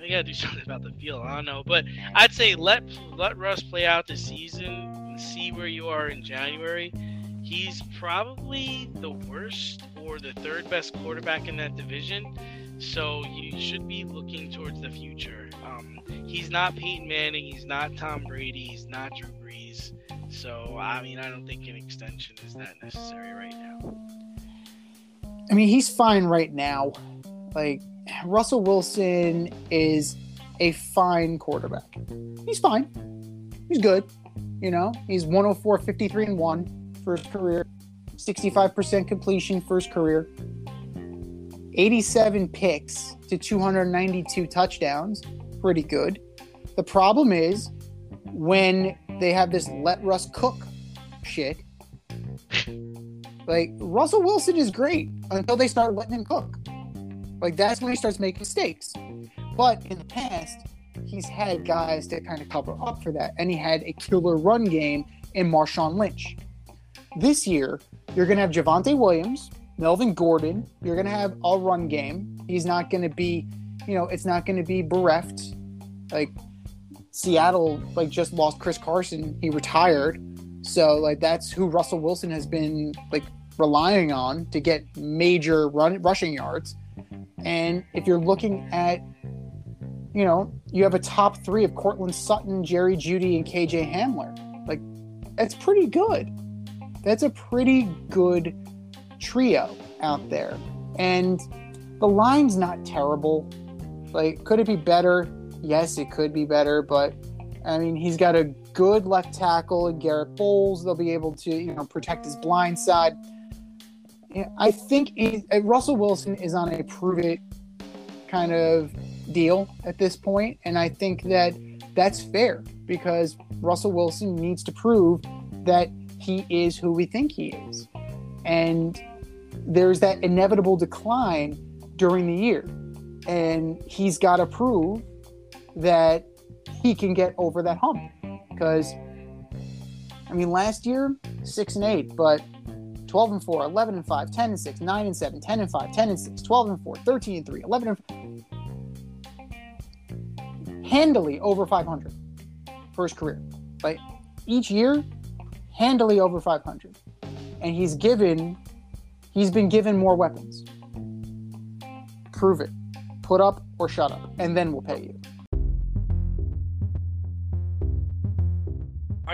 C: they gotta do [laughs] something about the field. I don't know, but I'd say let let Russ play out the season and see where you are in January. He's probably the worst or the third best quarterback in that division, so you should be looking towards the future. Um, he's not Peyton Manning, he's not Tom Brady, he's not Drew Brees. So I mean, I don't think an extension is that necessary right now.
B: I mean, he's fine right now. Like, Russell Wilson is a fine quarterback. He's fine. He's good. You know, he's 104, 53 and 1 for his career, 65% completion for his career, 87 picks to 292 touchdowns. Pretty good. The problem is when they have this let Russ cook shit. Like Russell Wilson is great until they start letting him cook. Like that's when he starts making mistakes. But in the past, he's had guys to kind of cover up for that, and he had a killer run game in Marshawn Lynch. This year, you're going to have Javonte Williams, Melvin Gordon. You're going to have a run game. He's not going to be, you know, it's not going to be bereft. Like Seattle, like just lost Chris Carson. He retired. So like that's who Russell Wilson has been like relying on to get major run rushing yards. And if you're looking at, you know, you have a top three of Courtland Sutton, Jerry Jeudy, and KJ Hamler. Like that's pretty good. That's a pretty good trio out there. And the line's not terrible. Like, could it be better? Yes, it could be better, but I mean, he's got a good left tackle in Garett Bolles. They'll be able to, you know, protect his blind side. Yeah, I think he, uh, Russell Wilson is on a prove it kind of deal at this point, and I think that that's fair because Russell Wilson needs to prove that he is who we think he is, and there's that inevitable decline during the year, and he's got to prove that he can get over that hump because I mean last year 6 and 8 but 12 and 4 11 and 5 10 and 6 9 and 7 10 and 5 10 and 6 12 and 4 13 and 3 11 and 5. handily over 500 for his career. Like each year handily over 500 and he's given he's been given more weapons. Prove it. Put up or shut up and then we'll pay you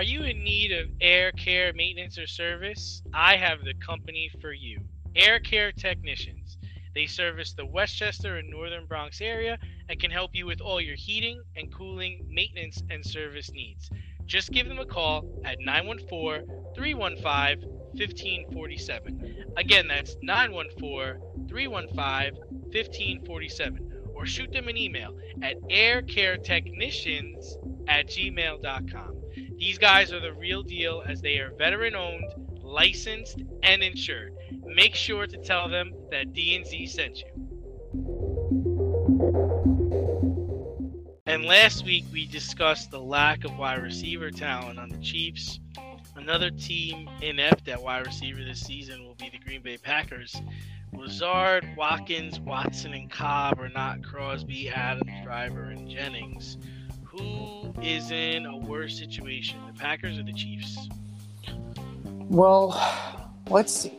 C: Are you in need of air care maintenance or service? I have the company for you. Air Care Technicians. They service the Westchester and Northern Bronx area and can help you with all your heating and cooling, maintenance, and service needs. Just give them a call at 914 315 1547. Again, that's 914 315 1547. Or shoot them an email at aircaretechnicians at gmail.com. These guys are the real deal as they are veteran owned, licensed, and insured. Make sure to tell them that D&Z sent you. And last week we discussed the lack of wide receiver talent on the Chiefs. Another team inept at wide receiver this season will be the Green Bay Packers. Lazard, Watkins, Watson, and Cobb are not Crosby, Adams, Driver, and Jennings. Who is in a worse situation, the Packers or the Chiefs?
B: Well, let's see.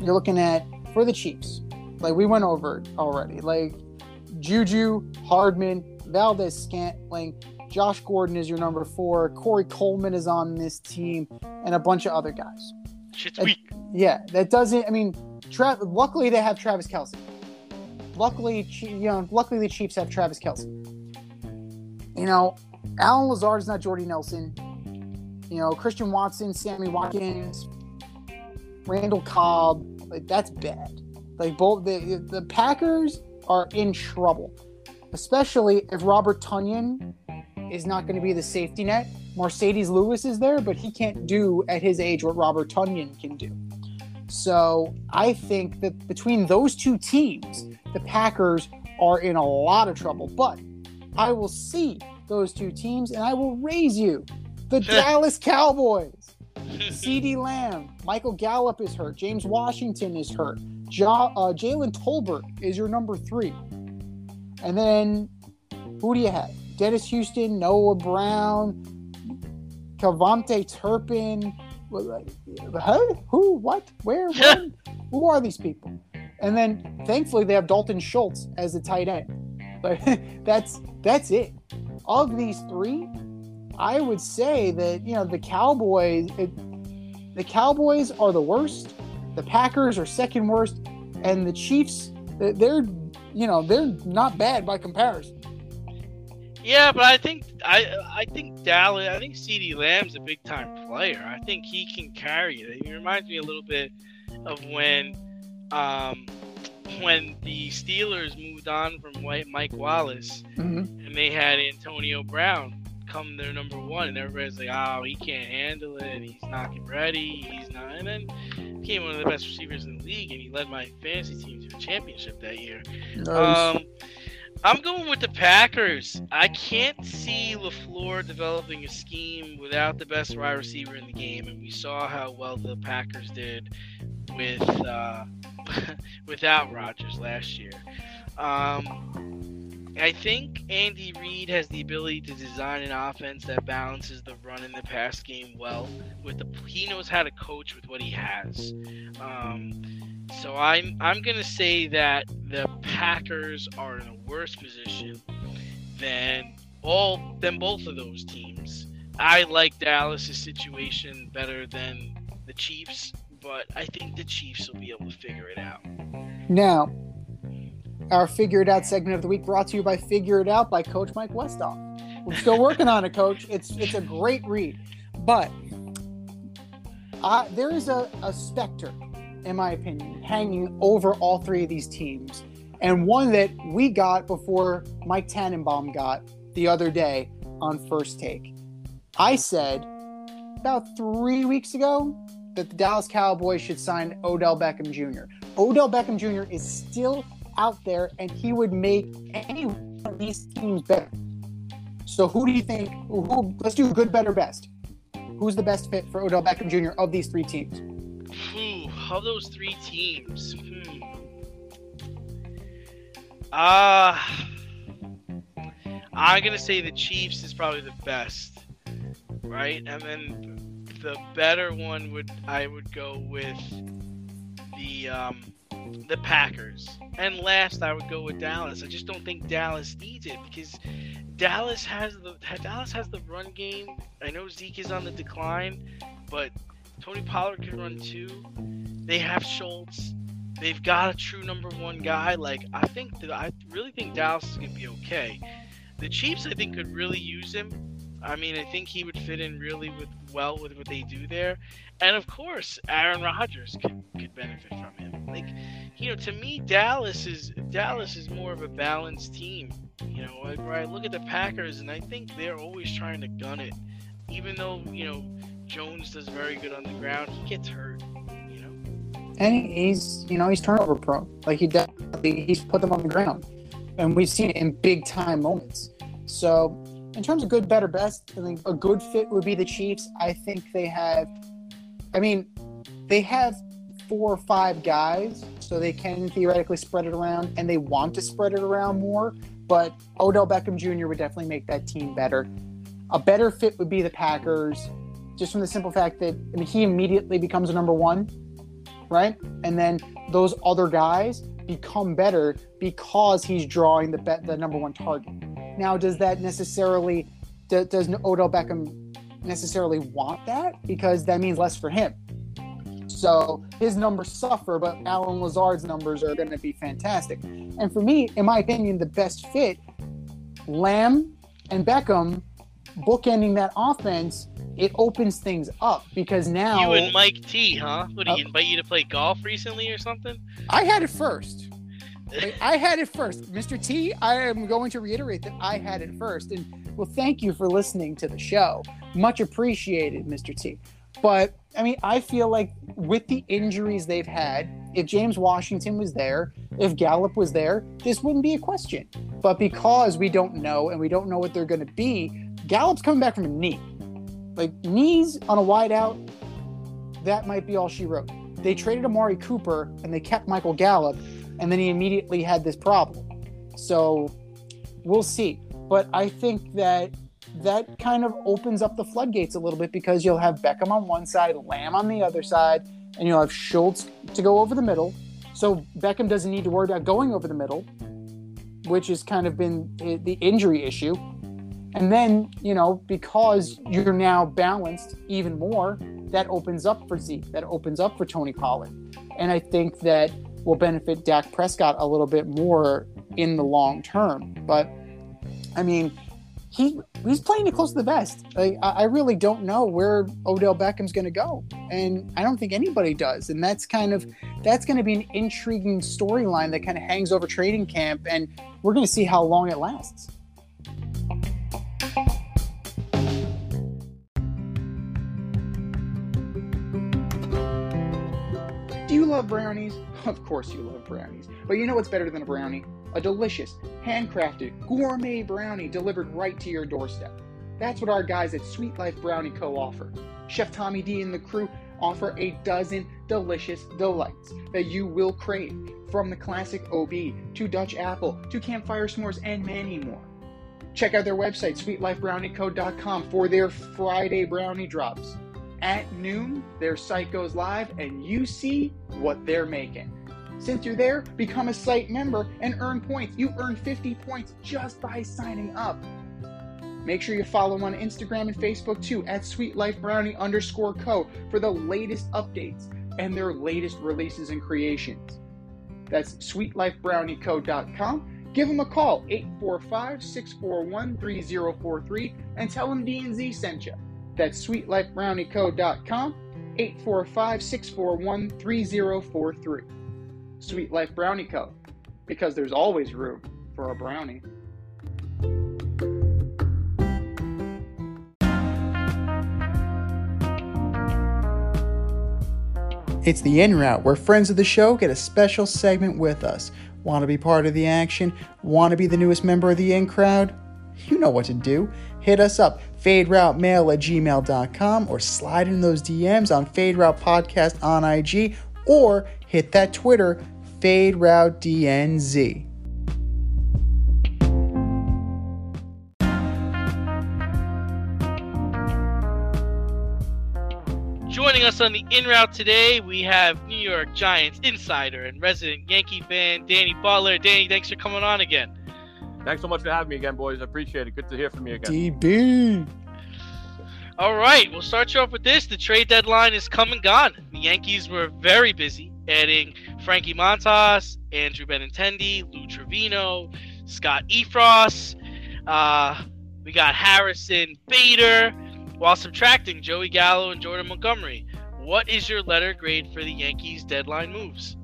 B: You're looking at for the Chiefs. Like we went over it already. Like Juju, Hardman, Valdes-Scantling, Josh Gordon is your number four. Corey Coleman is on this team, and a bunch of other guys.
C: Shit's weak.
B: Yeah, that doesn't. I mean, Tra- luckily they have Travis Kelce. Luckily, you know, luckily the Chiefs have Travis Kelce. You know, Allen Lazard is not Jordy Nelson. You know, Christian Watson, Sammy Watkins, Randall Cobb. Like that's bad. Like both the the Packers are in trouble, especially if Robert Tonyan is not going to be the safety net. Marcedes Lewis is there, but he can't do at his age what Robert Tonyan can do. So I think that between those two teams, the Packers are in a lot of trouble. But I will see those two teams and I will raise you. The [laughs] Dallas Cowboys. [laughs] CeeDee Lamb, Michael Gallup is hurt. James Washington is hurt. Ja, uh, Jalen Tolbert is your number three. And then who do you have? Dennis Houston, Noah Brown, KaVontae Turpin. Huh? Who? What? Where? [laughs] When? Who are these people? And then thankfully they have Dalton Schultz as the tight end. [laughs] But that's that's it. Of these three, I would say that you know the Cowboys. It, the Cowboys are the worst. The Packers are second worst, and the Chiefs. they're- you know they're not bad by comparison.
C: Yeah, but I think I I think Dallas. I think CeeDee Lamb's a big time player. I think he can carry it. He reminds me a little bit of when um when the Steelers moved on from White Mike Wallace
B: Mm-hmm.
C: and they had Antonio Brown come their number one, and everybody's like, "Oh, he can't handle it. He's not getting ready. He's not." And then became one of the best receivers in the league, and he led my fantasy team to a championship that year. Um, I'm going with the Packers. I can't see LaFleur developing a scheme without the best wide receiver in the game, and we saw how well the Packers did with uh, [laughs] without Rodgers last year. Um, I think Andy Reid has the ability to design an offense that balances the run and the pass game well. With the he knows how to coach with what he has. Um, so I'm I'm gonna say that the Packers are in a worse position than all than both of those teams. I like Dallas's situation better than the Chiefs, but I think the Chiefs will be able to figure it out.
B: Now, our Figure It Out segment of the week brought to you by Figure It Out by Coach Mike Westhoff. We're still [laughs] working on it, Coach. It's it's a great read, but uh, there is a, a specter, in my opinion, hanging over all three of these teams, and one that we got before Mike Tannenbaum got the other day on First Take. I said about three weeks ago that the Dallas Cowboys should sign Odell Beckham Jr. Odell Beckham Jr. is still out there and he would make any one of these teams better. So who do you think? Who, let's do good, better, best. Who's the best fit for Odell Beckham Jr. of these three teams?
C: Whew, of those three teams, hmm. Uh, I'm gonna say the Chiefs is probably the best, right? And then the better one would I would go with the um, the Packers. And last, I would go with Dallas. I just don't think Dallas needs it because Dallas has the Dallas has the run game. I know Zeke is on the decline, but Tony Pollard can run too. They have Schultz. They've got a true number one guy. Like I think that I really think Dallas is gonna be okay. The Chiefs, I think, could really use him. I mean, I think he would fit in really with well with what they do there, and of course, Aaron Rodgers could, could benefit from him. Like, you know, to me, Dallas is Dallas is more of a balanced team. You know, where I look at the Packers, and I think they're always trying to gun it, even though you know Jones does very good on the ground. He gets hurt.
B: And he's, you know, he's turnover prone. Like he definitely, he's put them on the ground, and we've seen it in big time moments. So, in terms of good, better, best, I think a good fit would be the Chiefs. I think they have, I mean, they have four or five guys, so they can theoretically spread it around, and they want to spread it around more. But Odell Beckham Jr. would definitely make that team better. A better fit would be the Packers, just from the simple fact that I mean, he immediately becomes a number one, right? And then those other guys become better because he's drawing the bet the number one target. Now, does that necessarily do, does Odell Beckham necessarily want that? Because that means less for him. So his numbers suffer, but Allen Lazard's numbers are going to be fantastic. And for me, in my opinion, the best fit, Lamb and Beckham bookending that offense, it opens things up because now
C: you and Mike T, huh? What did he
B: Uh,
C: invite you to play golf recently or something?
B: I had it first. I had it first. Mr. T, I am going to reiterate that I had it first. And well, thank you for listening to the show. Much appreciated, Mr. T. But I mean, I feel like with the injuries they've had, if James Washington was there, if Gallup was there, this wouldn't be a question. But because we don't know and we don't know what they're going to be, Gallup's coming back from a knee. Like knees on a wide out, that might be all she wrote. They traded Amari Cooper and they kept Michael Gallup, and then he immediately had this problem. So we'll see. But I think that that kind of opens up the floodgates a little bit because you'll have Beckham on one side, Lamb on the other side, and you'll have Schultz to go over the middle. So Beckham doesn't need to worry about going over the middle, which has kind of been the injury issue. And then, you know, because you're now balanced even more, that opens up for Zeke, that opens up for Tony Pollard. And I think that will benefit Dak Prescott a little bit more in the long term. But I mean, he he's playing it close to the vest. I, I really don't know where Odell Beckham's going to go, and I don't think anybody does. And that's kind of that's going to be an intriguing storyline that kind of hangs over trading camp, and we're going to see how long it lasts. Do you love brownies? Of course you love brownies. But you know what's better than a brownie? a delicious, handcrafted, gourmet brownie delivered right to your doorstep. That's what our guys at Sweet Life Brownie Co. offer. Chef Tommy D and the crew offer a dozen delicious delights that you will crave, from the classic OB to Dutch apple to campfire s'mores and many more. Check out their website, sweetlifebrownieco.com, for their Friday brownie drops. At noon, their site goes live and you see what they're making. Since you're there, become a site member and earn points. You earn 50 points just by signing up. Make sure you follow on Instagram and Facebook too at sweetlifebrownie underscore co for the latest updates and their latest releases and creations. That's sweetlifebrownieco.com. Give them a call, 845-641-3043, and tell them D&Z sent you. That's sweetlifebrownieco.com, 845-641-3043. Sweet Life Brownie Co. Because there's always room for a brownie. It's the in route where friends of the show get a special segment with us. Want to be part of the action? Want to be the newest member of the in crowd? You know what to do. Hit us up, faderoutemail at gmail.com, or slide in those DMs on Fade Route Podcast on IG, or hit that Twitter, Fade Route DNZ.
C: Joining us on the in route today, we have New York Giants insider and resident Yankee fan Danny Butler. Danny, thanks for coming on again.
D: Thanks so much for having me again, boys. I appreciate it. Good to hear from you again.
B: DB.
C: All right, we'll start you off with this. The trade deadline is come and gone. The Yankees were very busy adding Frankie Montas, Andrew Benintendi, Lou Trivino, Scott Effross. Uh, we got Harrison Bader, while subtracting Joey Gallo and Jordan Montgomery. What is your letter grade for the Yankees deadline moves?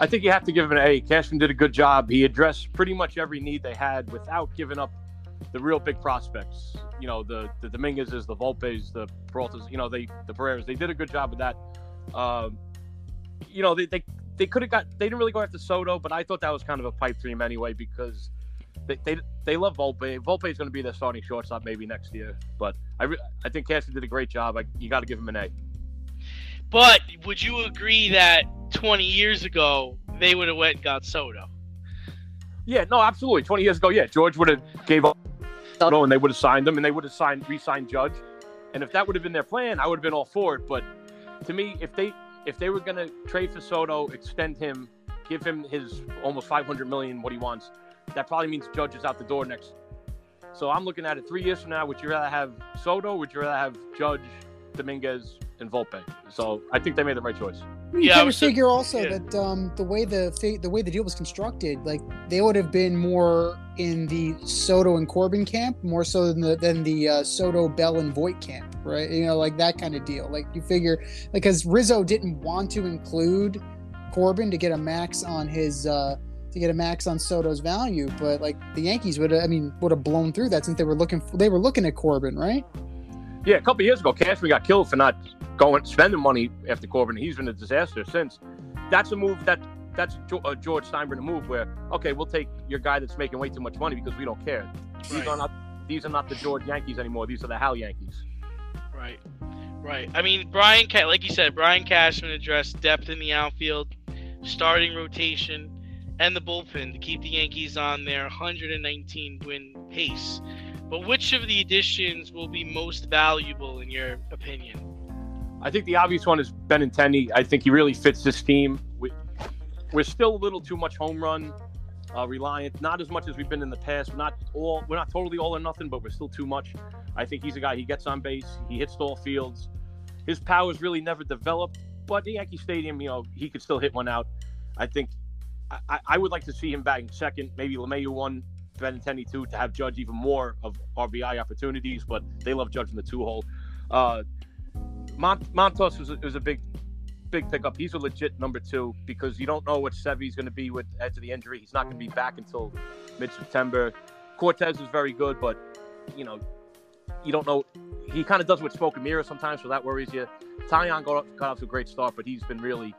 D: I think you have to give him an A. Cashman did a good job. He addressed pretty much every need they had without giving up the real big prospects. You know, the the Dominguez's, the Volpes, the Peraltas. You know, they the Pereiras. They did a good job with that. Um, you know, they they, they could have got. They didn't really go after Soto, but I thought that was kind of a pipe dream anyway because they they, they love Volpe. Volpe is going to be their starting shortstop maybe next year. But I re- I think Cashman did a great job. I, you got to give him an A.
C: But would you agree that 20 years ago they would have went and got Soto?
D: Yeah, no, absolutely. Twenty years ago, yeah, George would have gave up Soto and they would have signed him, and they would have signed re-signed Judge. And if that would have been their plan, I would have been all for it. But to me, if they if they were going to trade for Soto, extend him, give him his almost 500 million, what he wants, that probably means Judge is out the door next. So I'm looking at it three years from now. Would you rather have Soto? Would you rather have Judge, Dominguez, and Volpe? So I think they made the right choice.
B: You
C: Yeah, I
B: kind of
C: was so-
B: figure also
C: yeah.
B: that um, the way the fa- the way the deal was constructed, like they would have been more in the Soto and Corbin camp, more so than the than the uh, Soto, Bell, and Voit camp, right? You know, like that kind of deal. Like you figure, because Rizzo didn't want to include Corbin to get a max on his uh, to get a max on Soto's value, but like the Yankees would, have, I mean, would have blown through that since they were looking for, they were looking at Corbin, right?
D: Yeah, a couple years ago, Cashman got killed for not going spending money after Corbin. He's been a disaster since. That's a move that that's a uh, George Steinbrenner move where okay, we'll take your guy that's making way too much money because we don't care. These
C: Right.
D: are not these are not the George Yankees anymore. These are the Hal Yankees.
C: Right. Right. I mean, Brian, like you said, Brian Cashman addressed depth in the outfield, starting rotation, and the bullpen to keep the Yankees on their 119 win pace. But which of the additions will be most valuable in your opinion?
D: I think the obvious one is Benintendi. I think he really fits this team. We, we're still a little too much home run uh, reliant, not as much as we've been in the past. We're not all we're not totally all or nothing, but we're still too much. I think he's a guy. He gets on base. He hits all fields. His powers really never developed, but the Yankee Stadium, you know, he could still hit one out. I think I- I, would like to see him batting second, maybe LeMahieu one, Benintendi two, to have Judge even more of RBI opportunities. But they love Judge in the two hole. Uh, Mont- Montas was a, was a big, big pickup. He's a legit number two because you don't know what Sevy's going to be with after the injury. He's not going to be back until mid-September. Cortes is very good, but you know, you don't know. He kind of does what smoke and mirror sometimes, so that worries you. Taillon got, got off to a great start, but he's been really,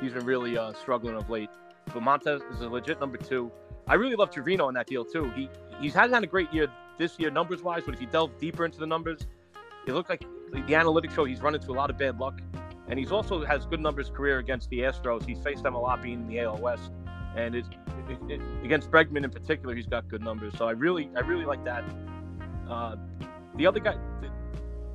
D: he's been really uh, struggling of late. But Montas is a legit number two. I really love Trivino in that deal too. He he's hasn't had a great year this year numbers wise, but if you delve deeper into the numbers, it looked like the analytics show he's run into a lot of bad luck, and he's also has good numbers career against the Astros. He's faced them a lot being in the AL West, and it, it, against Bregman in particular, he's got good numbers. So I really I really like that. Uh, the other guy, the,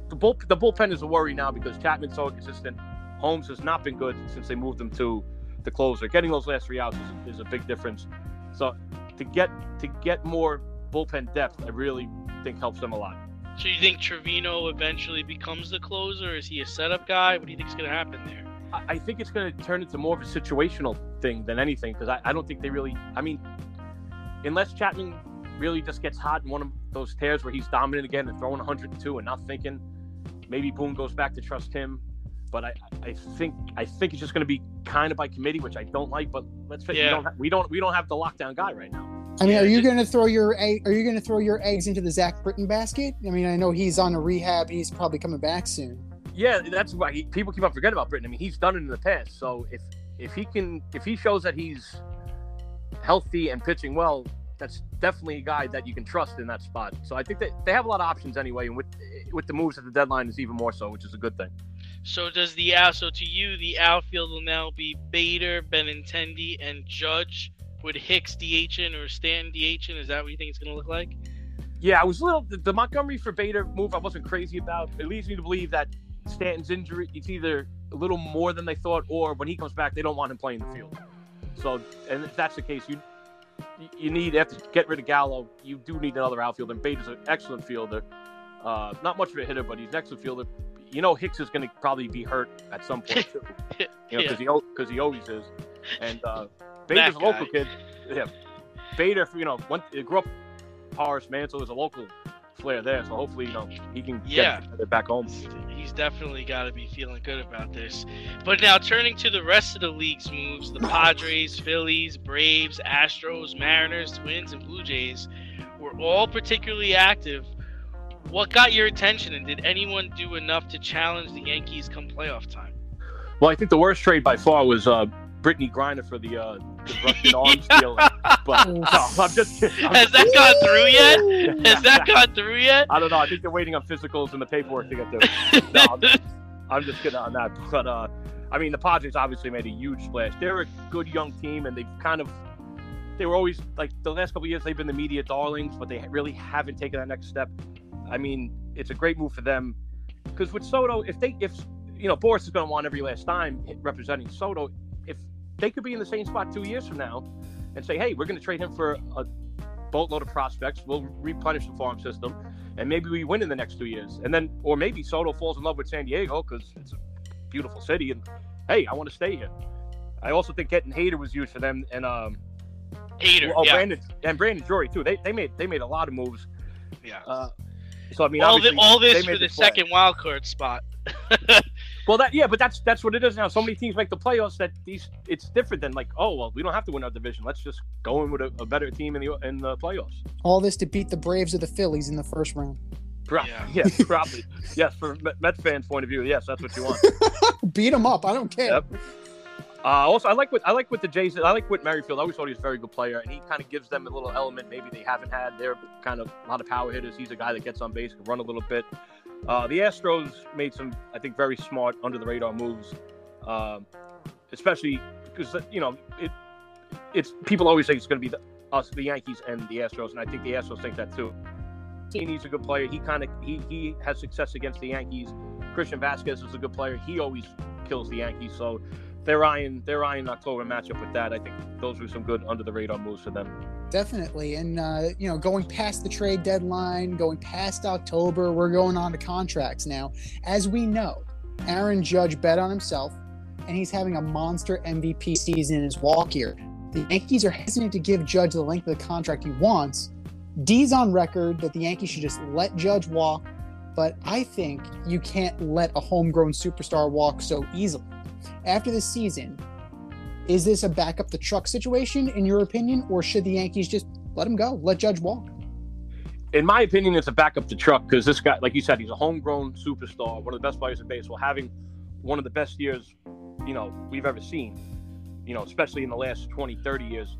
D: the bull the bullpen is a worry now because Chapman's so inconsistent. Holmes has not been good since they moved him to the closer. Getting those last three outs is, is a big difference. So to get to get more bullpen depth, I really think helps them a lot.
C: So you think Trivino eventually becomes the closer? Is he a setup guy? What do you think's going to happen there?
D: I, I think it's going to turn into more of a situational thing than anything because I, I don't think they really. I mean, unless Chapman really just gets hot in one of those tears where he's dominant again and throwing 102 and not thinking, maybe Boone goes back to trust him. But I, I think I think it's just going to be kind of by committee, which I don't like. But let's face it, we don't ha- we don't we don't have the lockdown guy right now.
B: I mean,
C: Yeah,
B: are you going to throw your egg, are you going to throw your eggs into the Zach Britton basket? I mean, I know he's on a rehab. He's probably coming back soon.
D: Yeah, that's why he, people keep on forgetting about Britton. I mean, he's done it in the past. So if if he can if he shows that he's healthy and pitching well, that's definitely a guy that you can trust in that spot. So I think that they have a lot of options anyway, and with with the moves at the deadline is even more so, which is a good thing.
C: So does the out? So to you, the outfield will now be Bader, Benintendi, and Judge with Hicks DHing or Stanton DHing. Is that what you think it's going to look like?
D: Yeah, I was a little the, the Montgomery for Bader move. I wasn't crazy about. It leads me to believe that Stanton's injury it's either a little more than they thought, or when he comes back, they don't want him playing the field. So, and if that's the case, you you need after get rid of Gallo, you do need another outfielder. And Bader's an excellent fielder. Uh, not much of a hitter, but he's an excellent fielder. You know, Hicks is going to probably be hurt at some [laughs] point too. You know,
C: Yeah.
D: because he because he always is. And uh, [laughs] Bader's a local kid. Yeah, Bader, you know, went, grew up Horace Mantle is a local player there, so hopefully, you know, he can
C: Yeah.
D: get it back home.
C: He's definitely got to be feeling good about this. But now turning to the rest of the league's moves, the Padres, Phillies, Braves, Astros, Mariners, Twins, and Blue Jays were all particularly active. What got your attention, and did anyone do enough to challenge the Yankees come playoff time?
D: Well, I think the worst trade by far was uh, Brittney Griner for the, uh, the Russian arms [laughs] deal. But [laughs] no, I'm just kidding. I'm
C: Has that gone through yet? Has that gone through yet?
D: I don't know. I think they're waiting on physicals and the paperwork to get there. No, I'm [laughs] just, I'm just kidding on that. But uh, I mean, the Padres obviously made a huge splash. They're a good young team, and they've kind of they were always like the last couple of years they've been the media darlings, but they really haven't taken that next step. I mean, it's a great move for them because with Soto, if they if you know Boras is going to want every last time representing Soto, if they could be in the same spot two years from now and say, hey, we're going to trade him for a boatload of prospects. We'll replenish the farm system, and maybe we win in the next two years. And then, or maybe Soto falls in love with San Diego because it's a beautiful city, and hey, I want to stay here. I also think getting Hader was huge for them, and um,
C: Hater,
D: oh,
C: yeah,
D: Brandon and Brandon Drury too. They they made they made a lot of moves.
C: yeah.
D: Uh, so I mean,
C: all, the, all this for the
D: splash.
C: second wild card spot. [laughs]
D: Well, that yeah, but that's that's what it is now. So many teams make the playoffs that these it's different than like, oh well, we don't have to win our division. Let's just go in with a, a better team in the in the playoffs.
B: All this to beat the Braves or the Phillies in the first round.
D: Pro-
C: Yeah. [laughs]
D: Yes, probably. yes, from Met- Mets fans' point of view, yes, that's what you want. [laughs]
B: Beat them up. I don't care.
D: Yep. Uh, also, I like what I like what the Jays. I like what Merrifield. I always thought he was a very good player, and he kind of gives them a little element maybe they haven't had. They're kind of a lot of power hitters. He's a guy that gets on base, can run a little bit. Uh, the Astros made some, I think, very smart under the radar moves, um, especially because you know it. It's people always say it's going to be the, us, the Yankees, and the Astros, and I think the Astros think that too. He's a good player. He kind of he he has success against the Yankees. Christian Vázquez is a good player. He always kills the Yankees. So they're eyeing they're eyeing October matchup with that. I think those were some good under the radar moves for them.
B: Definitely. And, uh, you know, going past the trade deadline, going past October, we're going on to contracts now. As we know, Aaron Judge bet on himself, and he's having a monster MVP season in his walk year. The Yankees are hesitant to give Judge the length of the contract he wants. D's on record that the Yankees should just let Judge walk, but I think you can't let a homegrown superstar walk so easily. After this season, is this a back up the truck situation, in your opinion, or should the Yankees just let him go, let Judge walk?
D: In my opinion, it's a backup the Truck because this guy, like you said, he's a homegrown superstar, one of the best players in baseball, having one of the best years, you know, we've ever seen. You know, especially in the last 20, 30 years.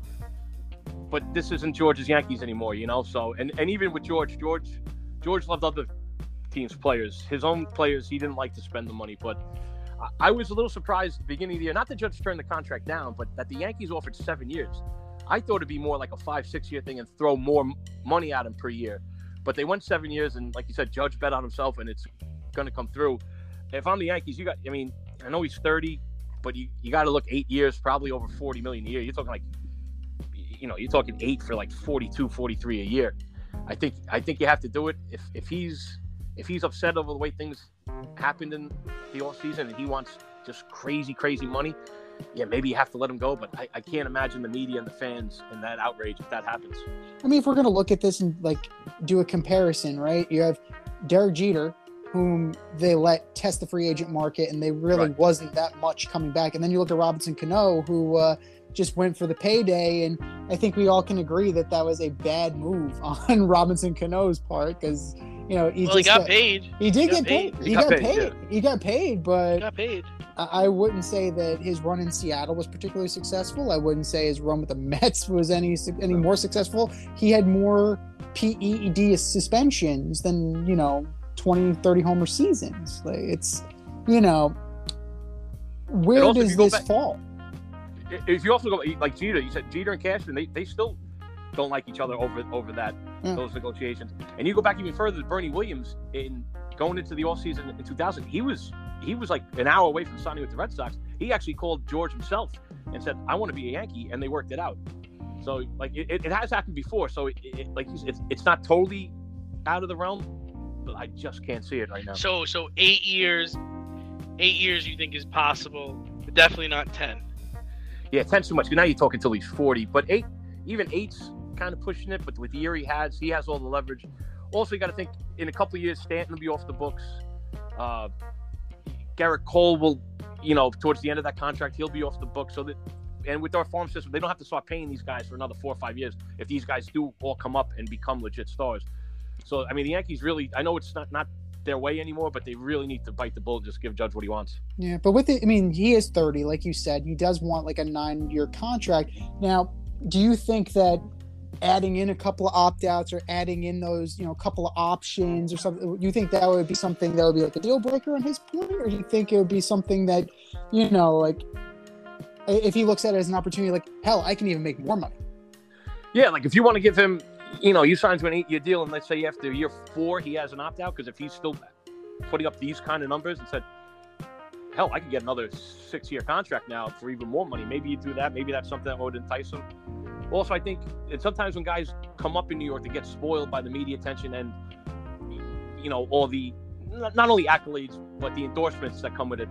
D: but this isn't George's Yankees anymore, you know. So and and even with George, George, George loved other teams' players. His own players, he didn't like to spend the money. But I, was a little surprised at the beginning of the year. Not that Judge turned the contract down, but that the Yankees offered seven years. I thought it'd be more like a five, six year thing and throw more money at him per year. But they went seven years, and like you said, Judge bet on himself, and it's going to come through. If I'm the Yankees, you got. I mean, I know he's 30, but you, you got to look eight years, probably over 40 million a year. You're talking like, you know, you're talking eight for like 42, 43 a year. I think I think you have to do it. If if he's if he's upset over the way things happened in the off season and he wants just crazy, crazy money, yeah, maybe you have to let him go. But I, I can't imagine the media and the fans and that outrage if that happens.
B: I mean, if we're gonna look at this and like do a comparison, right? You have Derek Jeter, whom they let test the free agent market, and they really
D: Right.
B: wasn't that much coming back. And then you look at Robinson Cano, who uh, just went for the payday, and I think we all can agree that that was a bad move [laughs] on Robinson Cano's part because you know he
C: well, he
B: just
C: got paid.
B: He did
C: got
B: get paid.
C: paid.
B: He, got, paid. He got paid, but
C: He got paid.
B: I I wouldn't say that his run in Seattle was particularly successful. I wouldn't say his run with the [laughs] Mets was any any more successful. He had more PED suspensions than, you know, 20, 30 homer seasons. Like it's, you know, where
D: also, if
B: does
D: you
B: this
D: back-
B: fall?
D: If you also go like Jeter, you said Jeter and Cashman, they, they still don't like each other over over that
B: Yeah.
D: those negotiations. And you go back even further to Bernie Williams in going into the offseason in 2000, he was he was like an hour away from signing with the Red Sox. He actually called George himself and said, "I want to be a Yankee," and they worked it out. So like it, it has happened before. So it, it, like it's it's not totally out of the realm, but I just can't see it right now.
C: So so eight years, eight years you think is possible, but definitely not ten.
D: Yeah, ten's too much. Now you're talking till he's 40, but eight, even eight's kind of pushing it. But with the year he has, he has all the leverage. Also, you got to think in a couple of years, Stanton will be off the books. Uh, Gerrit Cole will, you know, towards the end of that contract, he'll be off the books. So that, and with our farm system, they don't have to start paying these guys for another four or five years if these guys do all come up and become legit stars. So, I mean, the Yankees really, I know it's not not their way anymore, but they really need to bite the bullet just give Judge what he wants.
B: Yeah, but with it, I mean, he is 30, like you said. He does want like a nine year contract. Now, do you think that adding in a couple of opt outs or adding in those, you know, a couple of options or something, you think that would be something that would be like a deal breaker on his point? Or do you think it would be something that, you know, like if he looks at it as an opportunity, like, hell, I can even make more money?
D: Yeah, like if you want to give him, you know, you sign to an eight-year deal, and let's say after year four he has an opt-out, because if he's still putting up these kind of numbers and said, hell, I could get another six-year contract now for even more money. Maybe you do that. Maybe that's something that would entice him. Also, I think, sometimes when guys come up in New York, they get spoiled by the media attention and, you know, all the not not only accolades but the endorsements that come with it.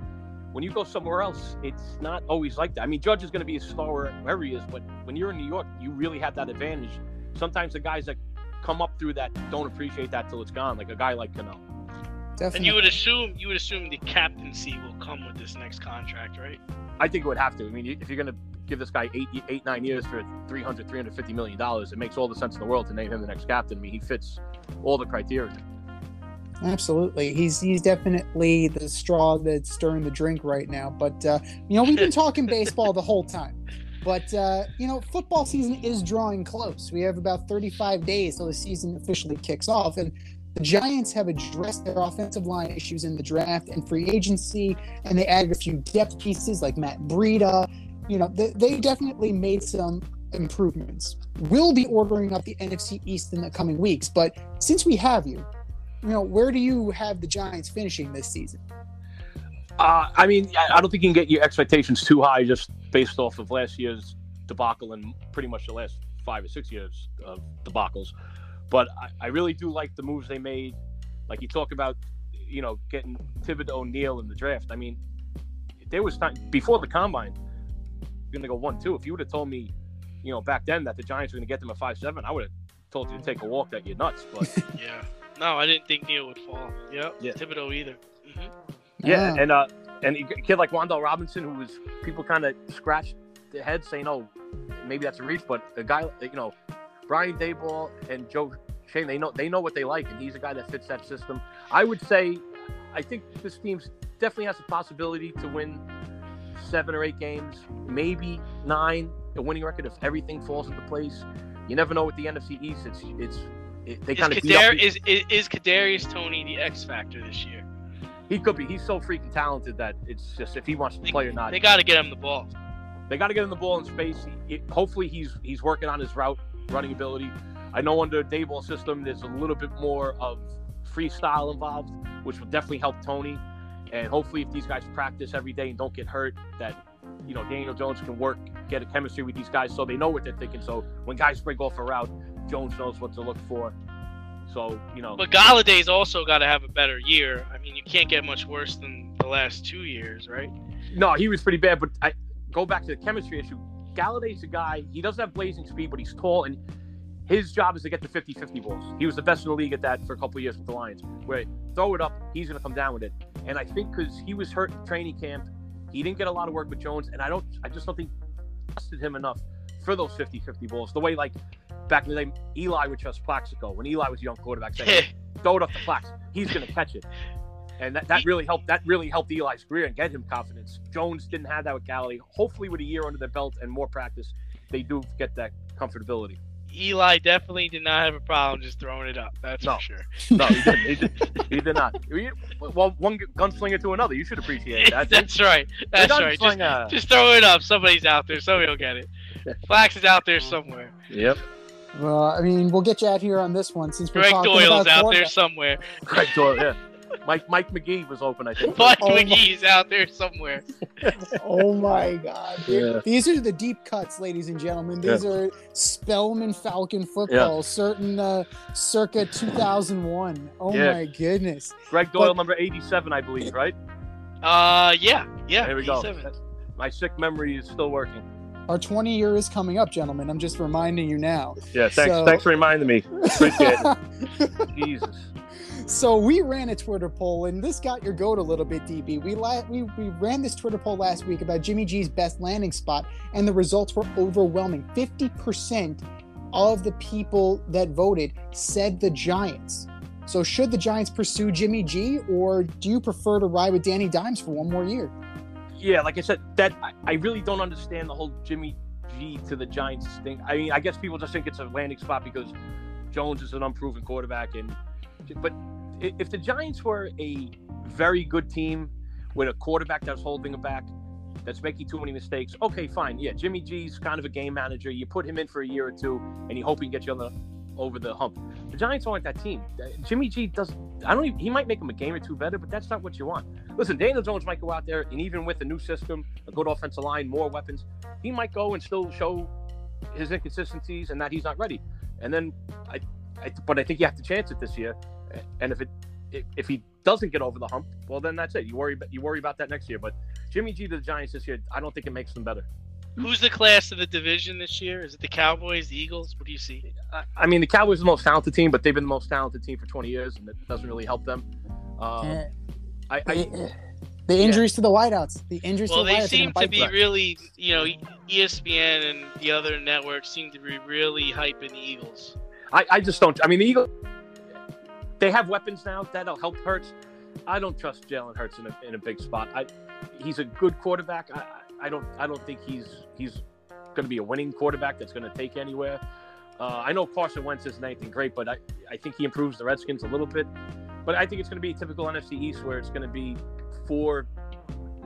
D: When you go somewhere else, it's not always like that. I mean, Judge is going to be a star wherever he is, but when you're in New York, you really have that advantage. Sometimes the guys that come up through that don't appreciate that till it's gone, like a guy like Cano.
B: Definitely.
C: And you would assume you would assume the captaincy will come with this next contract, right?
D: I think it would have to. I mean, if you're going to give this guy eight, eight, nine years for 300, 350 million dollars, it makes all the sense in the world to name him the next captain. I mean, he fits all the criteria.
B: Absolutely, he's he's definitely the straw that's stirring the drink right now. But uh, you know, we've been talking baseball the whole time. But uh, you know, football season is drawing close. We have about 35 days till the season officially kicks off, and the Giants have addressed their offensive line issues in the draft and free agency, and they added a few depth pieces like Matt Breida. You know, they, they definitely made some improvements. We'll be ordering up the NFC East in the coming weeks, but since we have you, you know, where do you have the Giants finishing this season?
D: Uh, I mean, I I don't think you can get your expectations too high just based off of last year's debacle and pretty much the last five or six years of debacles. But I, I really do like the moves they made. Like you talk about, you know, getting Thibodeaux O'Neill in the draft. I mean, there was time before the combine, going to go one two. If you would have told me, you know, back then that the Giants were going to get them at five seven, I would have told you to take a walk that you're nuts. But [laughs]
C: Yeah. No, I didn't think Neal would fall. Yep.
D: Yeah.
C: Thibodeaux either. hmm
D: Yeah,
B: Ah,
D: and uh, and a kid like Wan'Dale Robinson, who was people kind of scratched their head saying, "Oh, maybe that's a reach," but a guy, you know, Brian Daboll and Joe They know they know what they like, and he's a guy that fits that system. I would say, I think this team's definitely has a possibility to win seven or eight games, maybe nine, a winning record if everything falls into place. you never know with the NFC East. It's it's it, they kind of
C: Kadar- is, is is Kadarius Toney the X factor this year?
D: he could be. He's so freaking talented that it's just if he wants to play or not.
C: They got to get him the ball.
D: They got to get him the ball in space. He, he- hopefully, he's he's working on his route running ability. I know under the Daboll system, there's a little bit more of freestyle involved, which will definitely help Toney. And hopefully, if these guys practice every day and don't get hurt, that you know Daniel Jones can work, get a chemistry with these guys, so they know what they're thinking. So when guys break off a route, Jones knows what to look for. So you know,
C: But Golladay's also got to have a better year. I mean, you can't get much worse than the last two years, right?
D: No, he was pretty bad. But I go back to the chemistry issue. Golladay's a guy. He doesn't have blazing speed, but he's tall, and his job is to get the 50-50 balls. He was the best in the league at that for a couple of years with the Lions. Where throw it up, he's going to come down with it. And I think because he was hurt in training camp, he didn't get a lot of work with Jones, and I don't. I just don't think trusted him enough for those 50-50 balls. The way like back in the day, Eli would trust Plaxico when Eli was a young quarterback. Saying, [laughs] throw it up to Plax. He's going to catch it. And that, that really helped. That really helped Eli's career and get him confidence. Jones didn't have that with Galley. Hopefully, with a year under their belt and more practice, they do get that comfortability.
C: Eli definitely did not have a problem just throwing it up. That's
D: No.
C: for sure. [laughs]
D: No, he didn't. He did, [laughs] he did not. He- Well, one gunslinger to another. You should appreciate that. [laughs]
C: That's right. That's right. Just, just throw it up. Somebody's out there. Somebody will get it. Plax is out there somewhere.
D: Yep.
B: Well, I mean, we'll get you out here on this one since we're
C: Greg
B: talking
C: Doyle's
B: about
C: out there somewhere.
D: Greg Doyle. Yeah. Mike Mike McGee was open. I think. [laughs]
C: Mike
B: Oh my-
C: McGee's out there somewhere. [laughs]
B: Oh my God!
D: Yeah.
B: These are the deep cuts, ladies and gentlemen. These are Spellman Falcon football, certain uh, circa 2001. Oh
D: Yeah.
B: my goodness!
D: Greg Doyle,
B: But-
D: number eighty-seven, I believe. Right.
C: Uh, yeah, yeah.
D: There we go. My sick memory is still working.
B: Our 20 year is coming up, gentlemen. I'm just reminding you now.
D: Yeah. Thanks.
B: So-
D: Thanks for reminding me. Appreciate it. [laughs] Jesus.
B: So we ran a Twitter poll, and this got your goat a little bit, DB. We la- we we ran this Twitter poll last week about Jimmy G's best landing spot, and the results were overwhelming. Fifty percent of the people that voted said the Giants. So should the Giants pursue Jimmy G, or do you prefer to ride with Danny Dimes for one more year?
D: Yeah, like I said, that I, I really don't understand the whole Jimmy G to the Giants thing. I mean, I guess people just think it's a landing spot because Jones is an unproven quarterback, and but if the Giants were a very good team with a quarterback that's holding it back, that's making too many mistakes, okay, fine, yeah, Jimmy G's kind of a game manager. You put him in for a year or two, and you hope he can get you on the over the hump. The Giants aren't that team. Uh, Jimmy G doesn't. I don't. Even, he might make him a game or two better, but that's not what you want. Listen, Daniel Jones might go out there, and even with a new system, a good offensive line, more weapons, he might go and still show his inconsistencies and that he's not ready. And then, I, I but I think you have to chance it this year. And if it if, he doesn't get over the hump, well, then that's it. You worry you worry about that next year. But Jimmy G to the Giants this year, I don't think it makes them better.
C: Who's the class of the division this year? Is it the Cowboys, the Eagles? What do you see?
D: I, I mean, the Cowboys are the most talented team, but they've been the most talented team for 20 years, and it doesn't really help them. Um, I, I,
B: the, the injuries to the wideouts. The injuries
C: Well,
B: to the
C: they
B: wideouts. are
C: seem
B: gonna
C: be
B: them.
C: really, you know, E ESPN and the other networks seem to be really hyping the Eagles.
D: I, I just don't. I mean, the Eagles, they have weapons now that'll help Hurts. I don't trust Jalen Hurts in a, in a big spot. I, he's a good quarterback. I, I- don't. I don't think he's he's going to be a winning quarterback that's going to take anywhere. Uh, I know Carson Wentz isn't anything great, but I, I think he improves the Redskins a little bit. But I think it's going to be typical NFC East where it's going to be four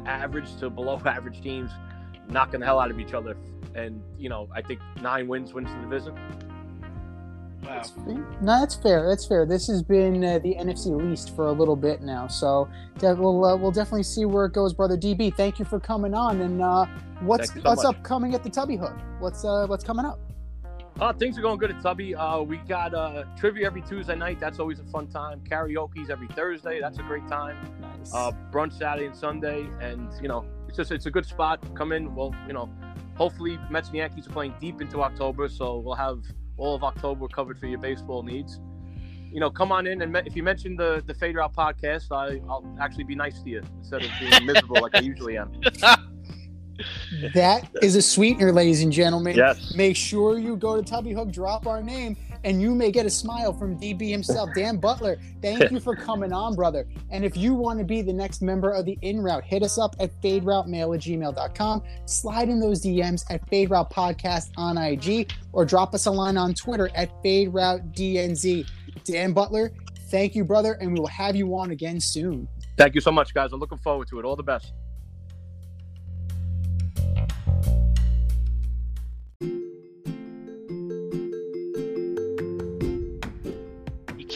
D: average to below [laughs] average teams knocking the hell out of each other. And you know, I think nine wins wins the division.
C: Wow.
B: No, that's fair. That's fair. This has been uh, the NFC least for a little bit now, so we'll uh, we'll definitely see where it goes, brother DB. Thank you for coming on. And uh, what's
D: so
B: what's
D: much.
B: upcoming at the Tubby Hook? What's uh what's coming up?
D: Uh, things are going good at Tubby. Uh, we got uh, trivia every Tuesday night. That's always a fun time. Karaoke's every Thursday. That's a great time.
B: Nice.
D: Uh, brunch Saturday and Sunday, and you know, it's just it's a good spot. Come in. Well, you know, hopefully Mets and Yankees are playing deep into October, so we'll have all of October covered for your baseball needs. You know, come on in and me- if you mention the the Fade Route podcast, I, I'll actually be nice to you instead of being miserable like I usually am.
B: that is a sweetener, ladies and gentlemen.
D: Yes.
B: Make sure you go to Tubby Hook, drop our name, and you may get a smile from DB himself. Dan Butler, thank [laughs] you for coming on, brother. And if you want to be the next member of the In Route, hit us up at faderoutemail at gmail.com. Slide in those DMs at Fade Route Podcast on IG or drop us a line on Twitter at Fade Route DNZ. Dan Butler, thank you, brother, and we will have you on again soon.
D: Thank you so much, guys. I'm looking forward to it. All the best.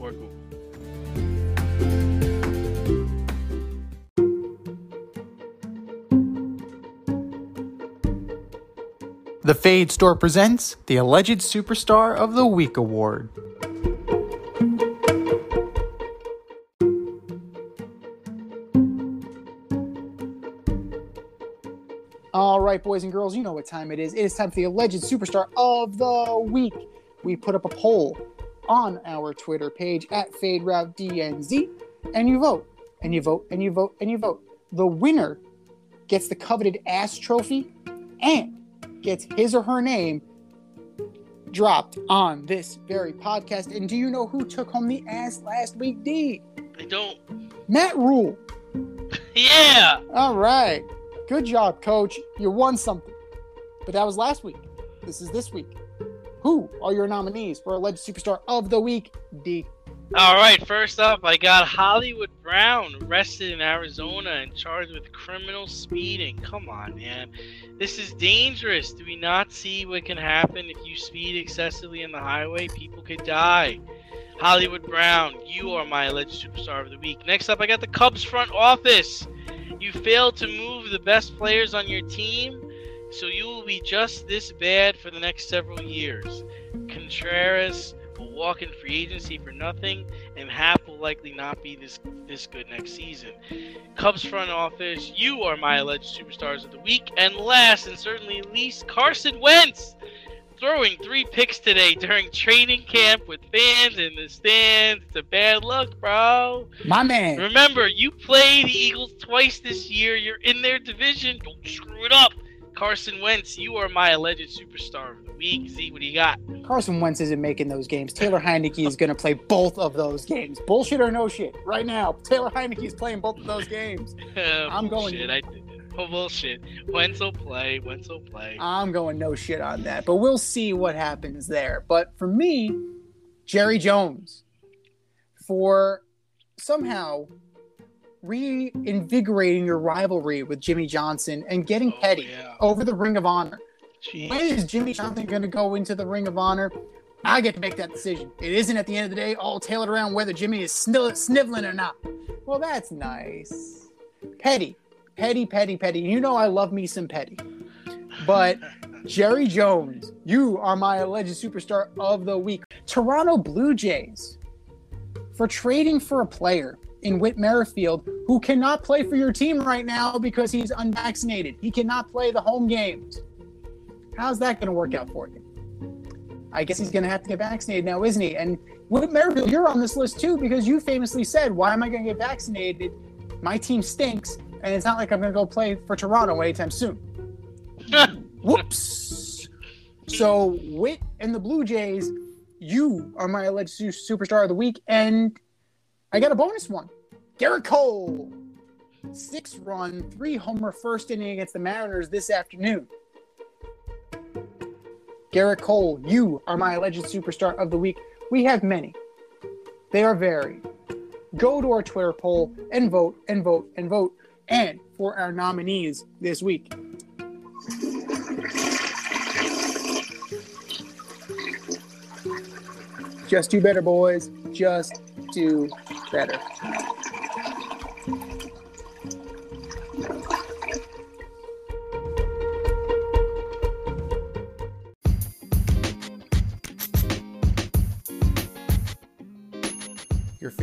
C: or Google.
B: The Fade Store presents the Alleged Superstar of the Week Award. All right, boys and girls, you know what time it is. It is time for the Alleged Superstar of the Week. We put up a poll on our Twitter page at FadeRouteDNZ, and you vote, and you vote, and you vote, and you vote. The winner gets the coveted ass trophy and gets his or her name dropped on this very podcast. And do you know who took home the ass last week, D?
C: I don't.
B: Matt Rhule. [laughs]
C: Yeah!
B: All right. Good job, coach. You won something. But that was last week. This is this week. Who are your nominees for Alleged Superstar of the Week, D?
C: All right, first up, I got Hollywood Brown arrested in Arizona and charged with criminal speeding. Come on, man. This is dangerous. Do we not see what can happen if you speed excessively on the highway? People could die. Hollywood Brown, you are my alleged superstar of the week. Next up, I got the Cubs front office. You failed to move the best players on your team, so you will be just this bad for the next several years. Contreras will walk in free agency for nothing, and Happ will likely not be this this good next season. Cubs front office, you are my alleged superstars of the week. And last and certainly least, Carson Wentz throwing three picks today during training camp with fans in the stands. It's a bad luck, bro.
B: My man.
C: Remember, you play the Eagles twice this year. You're in their division. Don't screw it up. Carson Wentz, you are my alleged superstar of the week. Z, what do you got?
B: Carson Wentz isn't making those games. Taylor Heinicke is going to play both of those games. Bullshit or no shit. Right now, Taylor Heinicke is playing both of those games. [laughs] Oh, I'm going-
C: Bullshit, I did it. Oh, bullshit. Wentz will play. Wentz will play.
B: I'm going no shit on that, but we'll see what happens there. But for me, Jerry Jones, for somehow reinvigorating your rivalry with Jimmy Johnson and getting
C: Oh,
B: petty
C: yeah.
B: over the Ring of Honor.
C: Jeez.
B: When is Jimmy Johnson going to go into the Ring of Honor? I get to make that decision. It isn't at the end of the day all tailored around whether Jimmy is sniveling or not. Well, that's nice. Petty, petty, petty, petty. You know I love me some petty. But Jerry Jones, you are my alleged superstar of the week. Toronto Blue Jays for trading for a player in Whit Merrifield who cannot play for your team right now because he's unvaccinated. He cannot play the home games. How's that going to work out for you? I guess he's going to have to get vaccinated now, isn't he? And Whit Merrifield, you're on this list too because you famously said, "Why am I going to get vaccinated? My team stinks, and it's not like I'm going to go play for Toronto anytime soon." [laughs] Whoops. So Whit and the Blue Jays, you are my alleged superstar of the week, and I got a bonus one. Gerrit Cole, six run, three homer first inning against the Mariners this afternoon. Gerrit Cole, you are my alleged superstar of the week. We have many. They are varied. Go to our Twitter poll and vote and vote and vote. And for our nominees this week, just do better, boys. Just do better.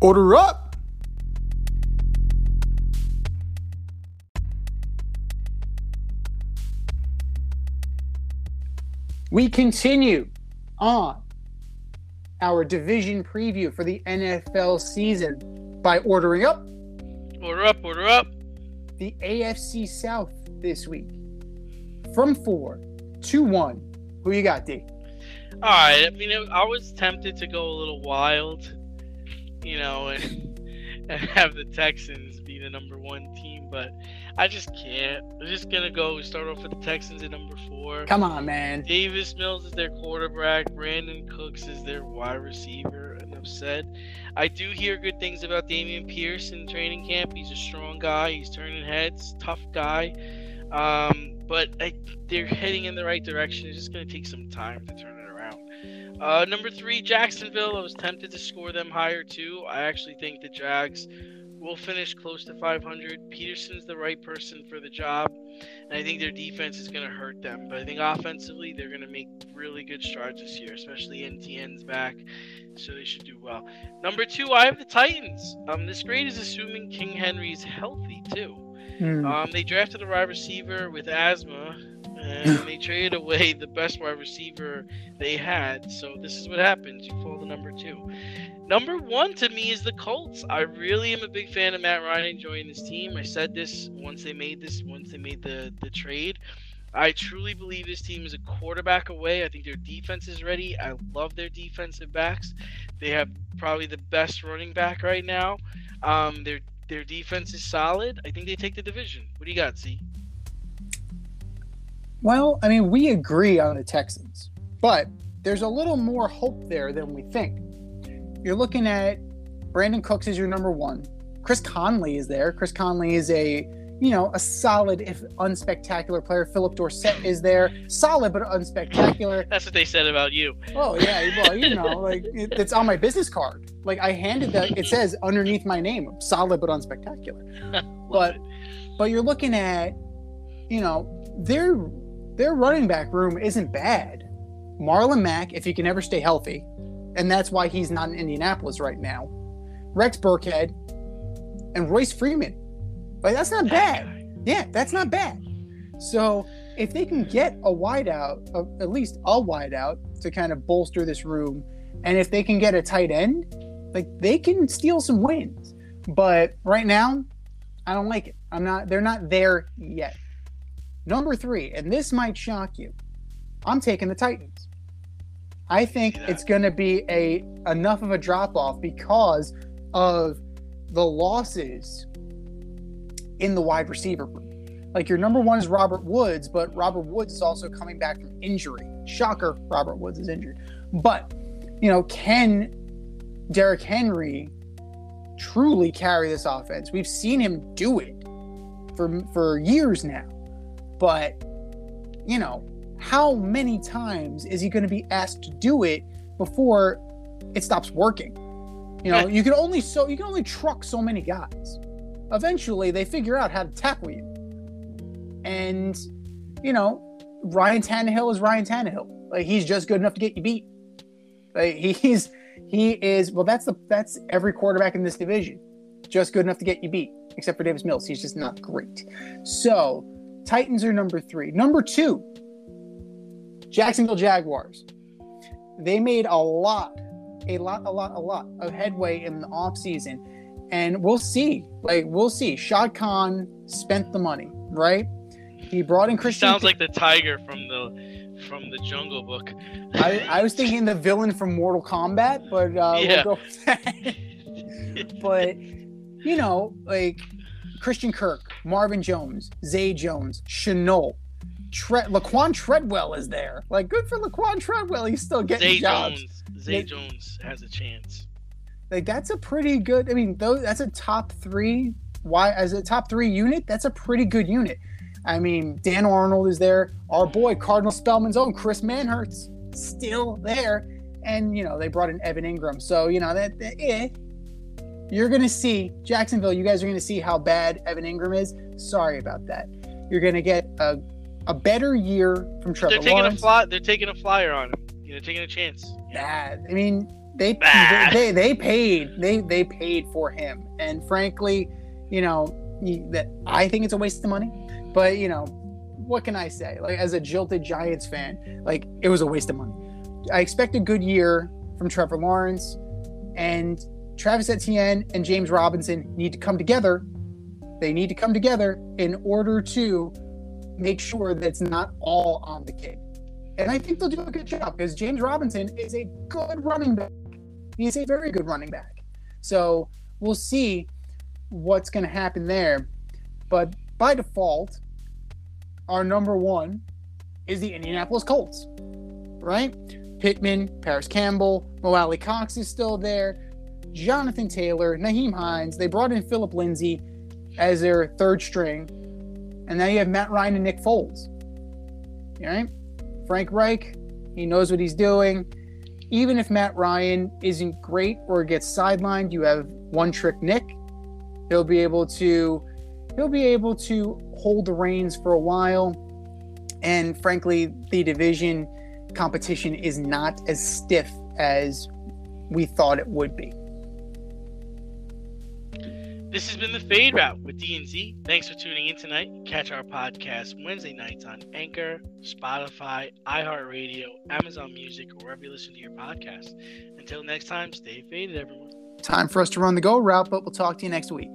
B: Order up! We continue on our division preview for the NFL season by ordering up
C: Order up, order up.
B: the AFC South this week. From four to one. Who you got, D?
C: All right. I mean, I was tempted to go a little wild, you know, and, [laughs] and have the Texans be the number one team, but I just can't. I'm just gonna go start off with the Texans at number four.
B: Come on, man.
C: Davis Mills is their quarterback. Brandin Cooks is their wide receiver. Enough said. I do hear good things about Dameon Pierce in training camp. He's a strong guy. He's turning heads. Tough guy. Um, but I, they're heading in the right direction. It's just to take some time to turn. Uh, number three, Jacksonville. I was tempted to score them higher too. I actually think the Jags will finish close to 500. Pederson's the right person for the job, and I think their defense is going to hurt them. But I think offensively, they're going to make really good strides this year, especially Etienne's back, so they should do well. Number two, I have the Titans. Um, this grade is assuming King Henry's healthy too.
B: Hmm.
C: Um, they drafted a wide receiver with asthma, and they traded away [laughs] the best wide receiver they had. So this is what happens. You fall to number two. Number one to me is the Colts. I really am a big fan of Matt Ryan enjoying this team. I said this once they made this, once they made the the trade. I truly believe this team is a quarterback away. I think their defense is ready. I love their defensive backs. They have probably the best running back right now. Um, their their defense is solid. I think they take the division. What do you got, Z?
B: Well, I mean, we agree on the Texans, but there's a little more hope there than we think. You're looking at Brandin Cooks is your number one. Chris Conley is there. Chris Conley is a you know a solid if unspectacular player. Phillip Dorsett is there, solid but unspectacular. [laughs]
C: That's what they said about you.
B: Oh yeah, well you know like it, it's on my business card. Like I handed that. It says underneath my name, solid but unspectacular. [laughs] But
C: it.
B: but you're looking at, you know, their their running back room isn't bad. Marlon Mack, if he can ever stay healthy, and that's why he's not in Indianapolis right now. Rex Burkhead and Royce Freeman. Like that's not bad. Yeah, that's not bad. So if they can get a wideout, a- at least a wideout to kind of bolster this room, and if they can get a tight end, like they can steal some wins. But right now, I don't like it. I'm not. They're not there yet. Number three, and this might shock you. I'm taking the Titans. I think it's going to be a enough of a drop off because of the losses in the wide receiver room. Like your number one is Robert Woods, but Robert Woods is also coming back from injury. Shocker, Robert Woods is injured. But, you know, can Derrick Henry truly carry this offense? We've seen him do it for for years now. But, you know, how many times is he going to be asked to do it before it stops working? You know, you can only so you can only truck so many guys. Eventually, they figure out how to tackle you. And, you know, Ryan Tannehill is Ryan Tannehill. Like he's just good enough to get you beat. Like [laughs] he's he is well. That's the that's every quarterback in this division, just good enough to get you beat, except for Davis Mills. He's just not great. So Titans are number three. Number two, Jacksonville Jaguars. They made a lot, a lot, a lot, a lot of headway in the offseason. And we'll see. Like, we'll see. Shad Khan spent the money, right? He brought in Christian.
C: Sounds like the tiger from the from the Jungle Book.
B: I, I was thinking the villain from Mortal Kombat, but uh,
C: Yeah.
B: we'll go with that. [laughs] but you know, like Christian Kirk, Marvin Jones, Zay Jones, Shenault, Tre- Laquan Treadwell is there. Like, good for Laquan Treadwell. He's still getting
C: Zay
B: jobs.
C: Jones. Zay. Jones has a chance.
B: Like, that's a pretty good. I mean, those that's a top three. Why as a top three unit? That's a pretty good unit. I mean, Dan Arnold is there. Our boy Cardinal Spellman's own Chris Manhertz still there, and you know they brought in Evan Engram. So you know that, that eh. You're gonna see Jacksonville. You guys are gonna see how bad Evan Engram is. Sorry about that. You're gonna get a a better year from Trevor
C: They're taking
B: Lawrence.
C: a fly. They're taking a flyer on him. You know, taking a chance.
B: Bad. I mean, they
C: Bah.
B: they, they paid they they paid for him, and frankly, you know that I think it's a waste of money. But you know, what can I say? Like as a jilted Giants fan, like it was a waste of money. I expect a good year from Trevor Lawrence, and Travis Etienne and James Robinson need to come together. They need to come together in order to make sure that it's not all on the kid. And I think they'll do a good job because James Robinson is a good running back. He's a very good running back. So we'll see what's going to happen there. But by default, our number one is the Indianapolis Colts, right? Pittman, Parris Campbell, Mo Cox is still there. Jonathan Taylor, Nyheim Hines. They brought in Phillip Lindsay as their third string. And now you have Matt Ryan and Nick Foles. All right? Frank Reich, he knows what he's doing. Even if Matt Ryan isn't great or gets sidelined, you have one trick Nick. He'll be able to he'll be able to hold the reins for a while. And frankly, the division competition is not as stiff as we thought it would be.
C: This has been the Fade Route with D&Z. Thanks for tuning in tonight. Catch our podcast Wednesday nights on Anchor, Spotify, iHeartRadio, Amazon Music, or wherever you listen to your podcast. Until next time, stay faded, everyone.
B: Time for us to run the go route, but we'll talk to you next week.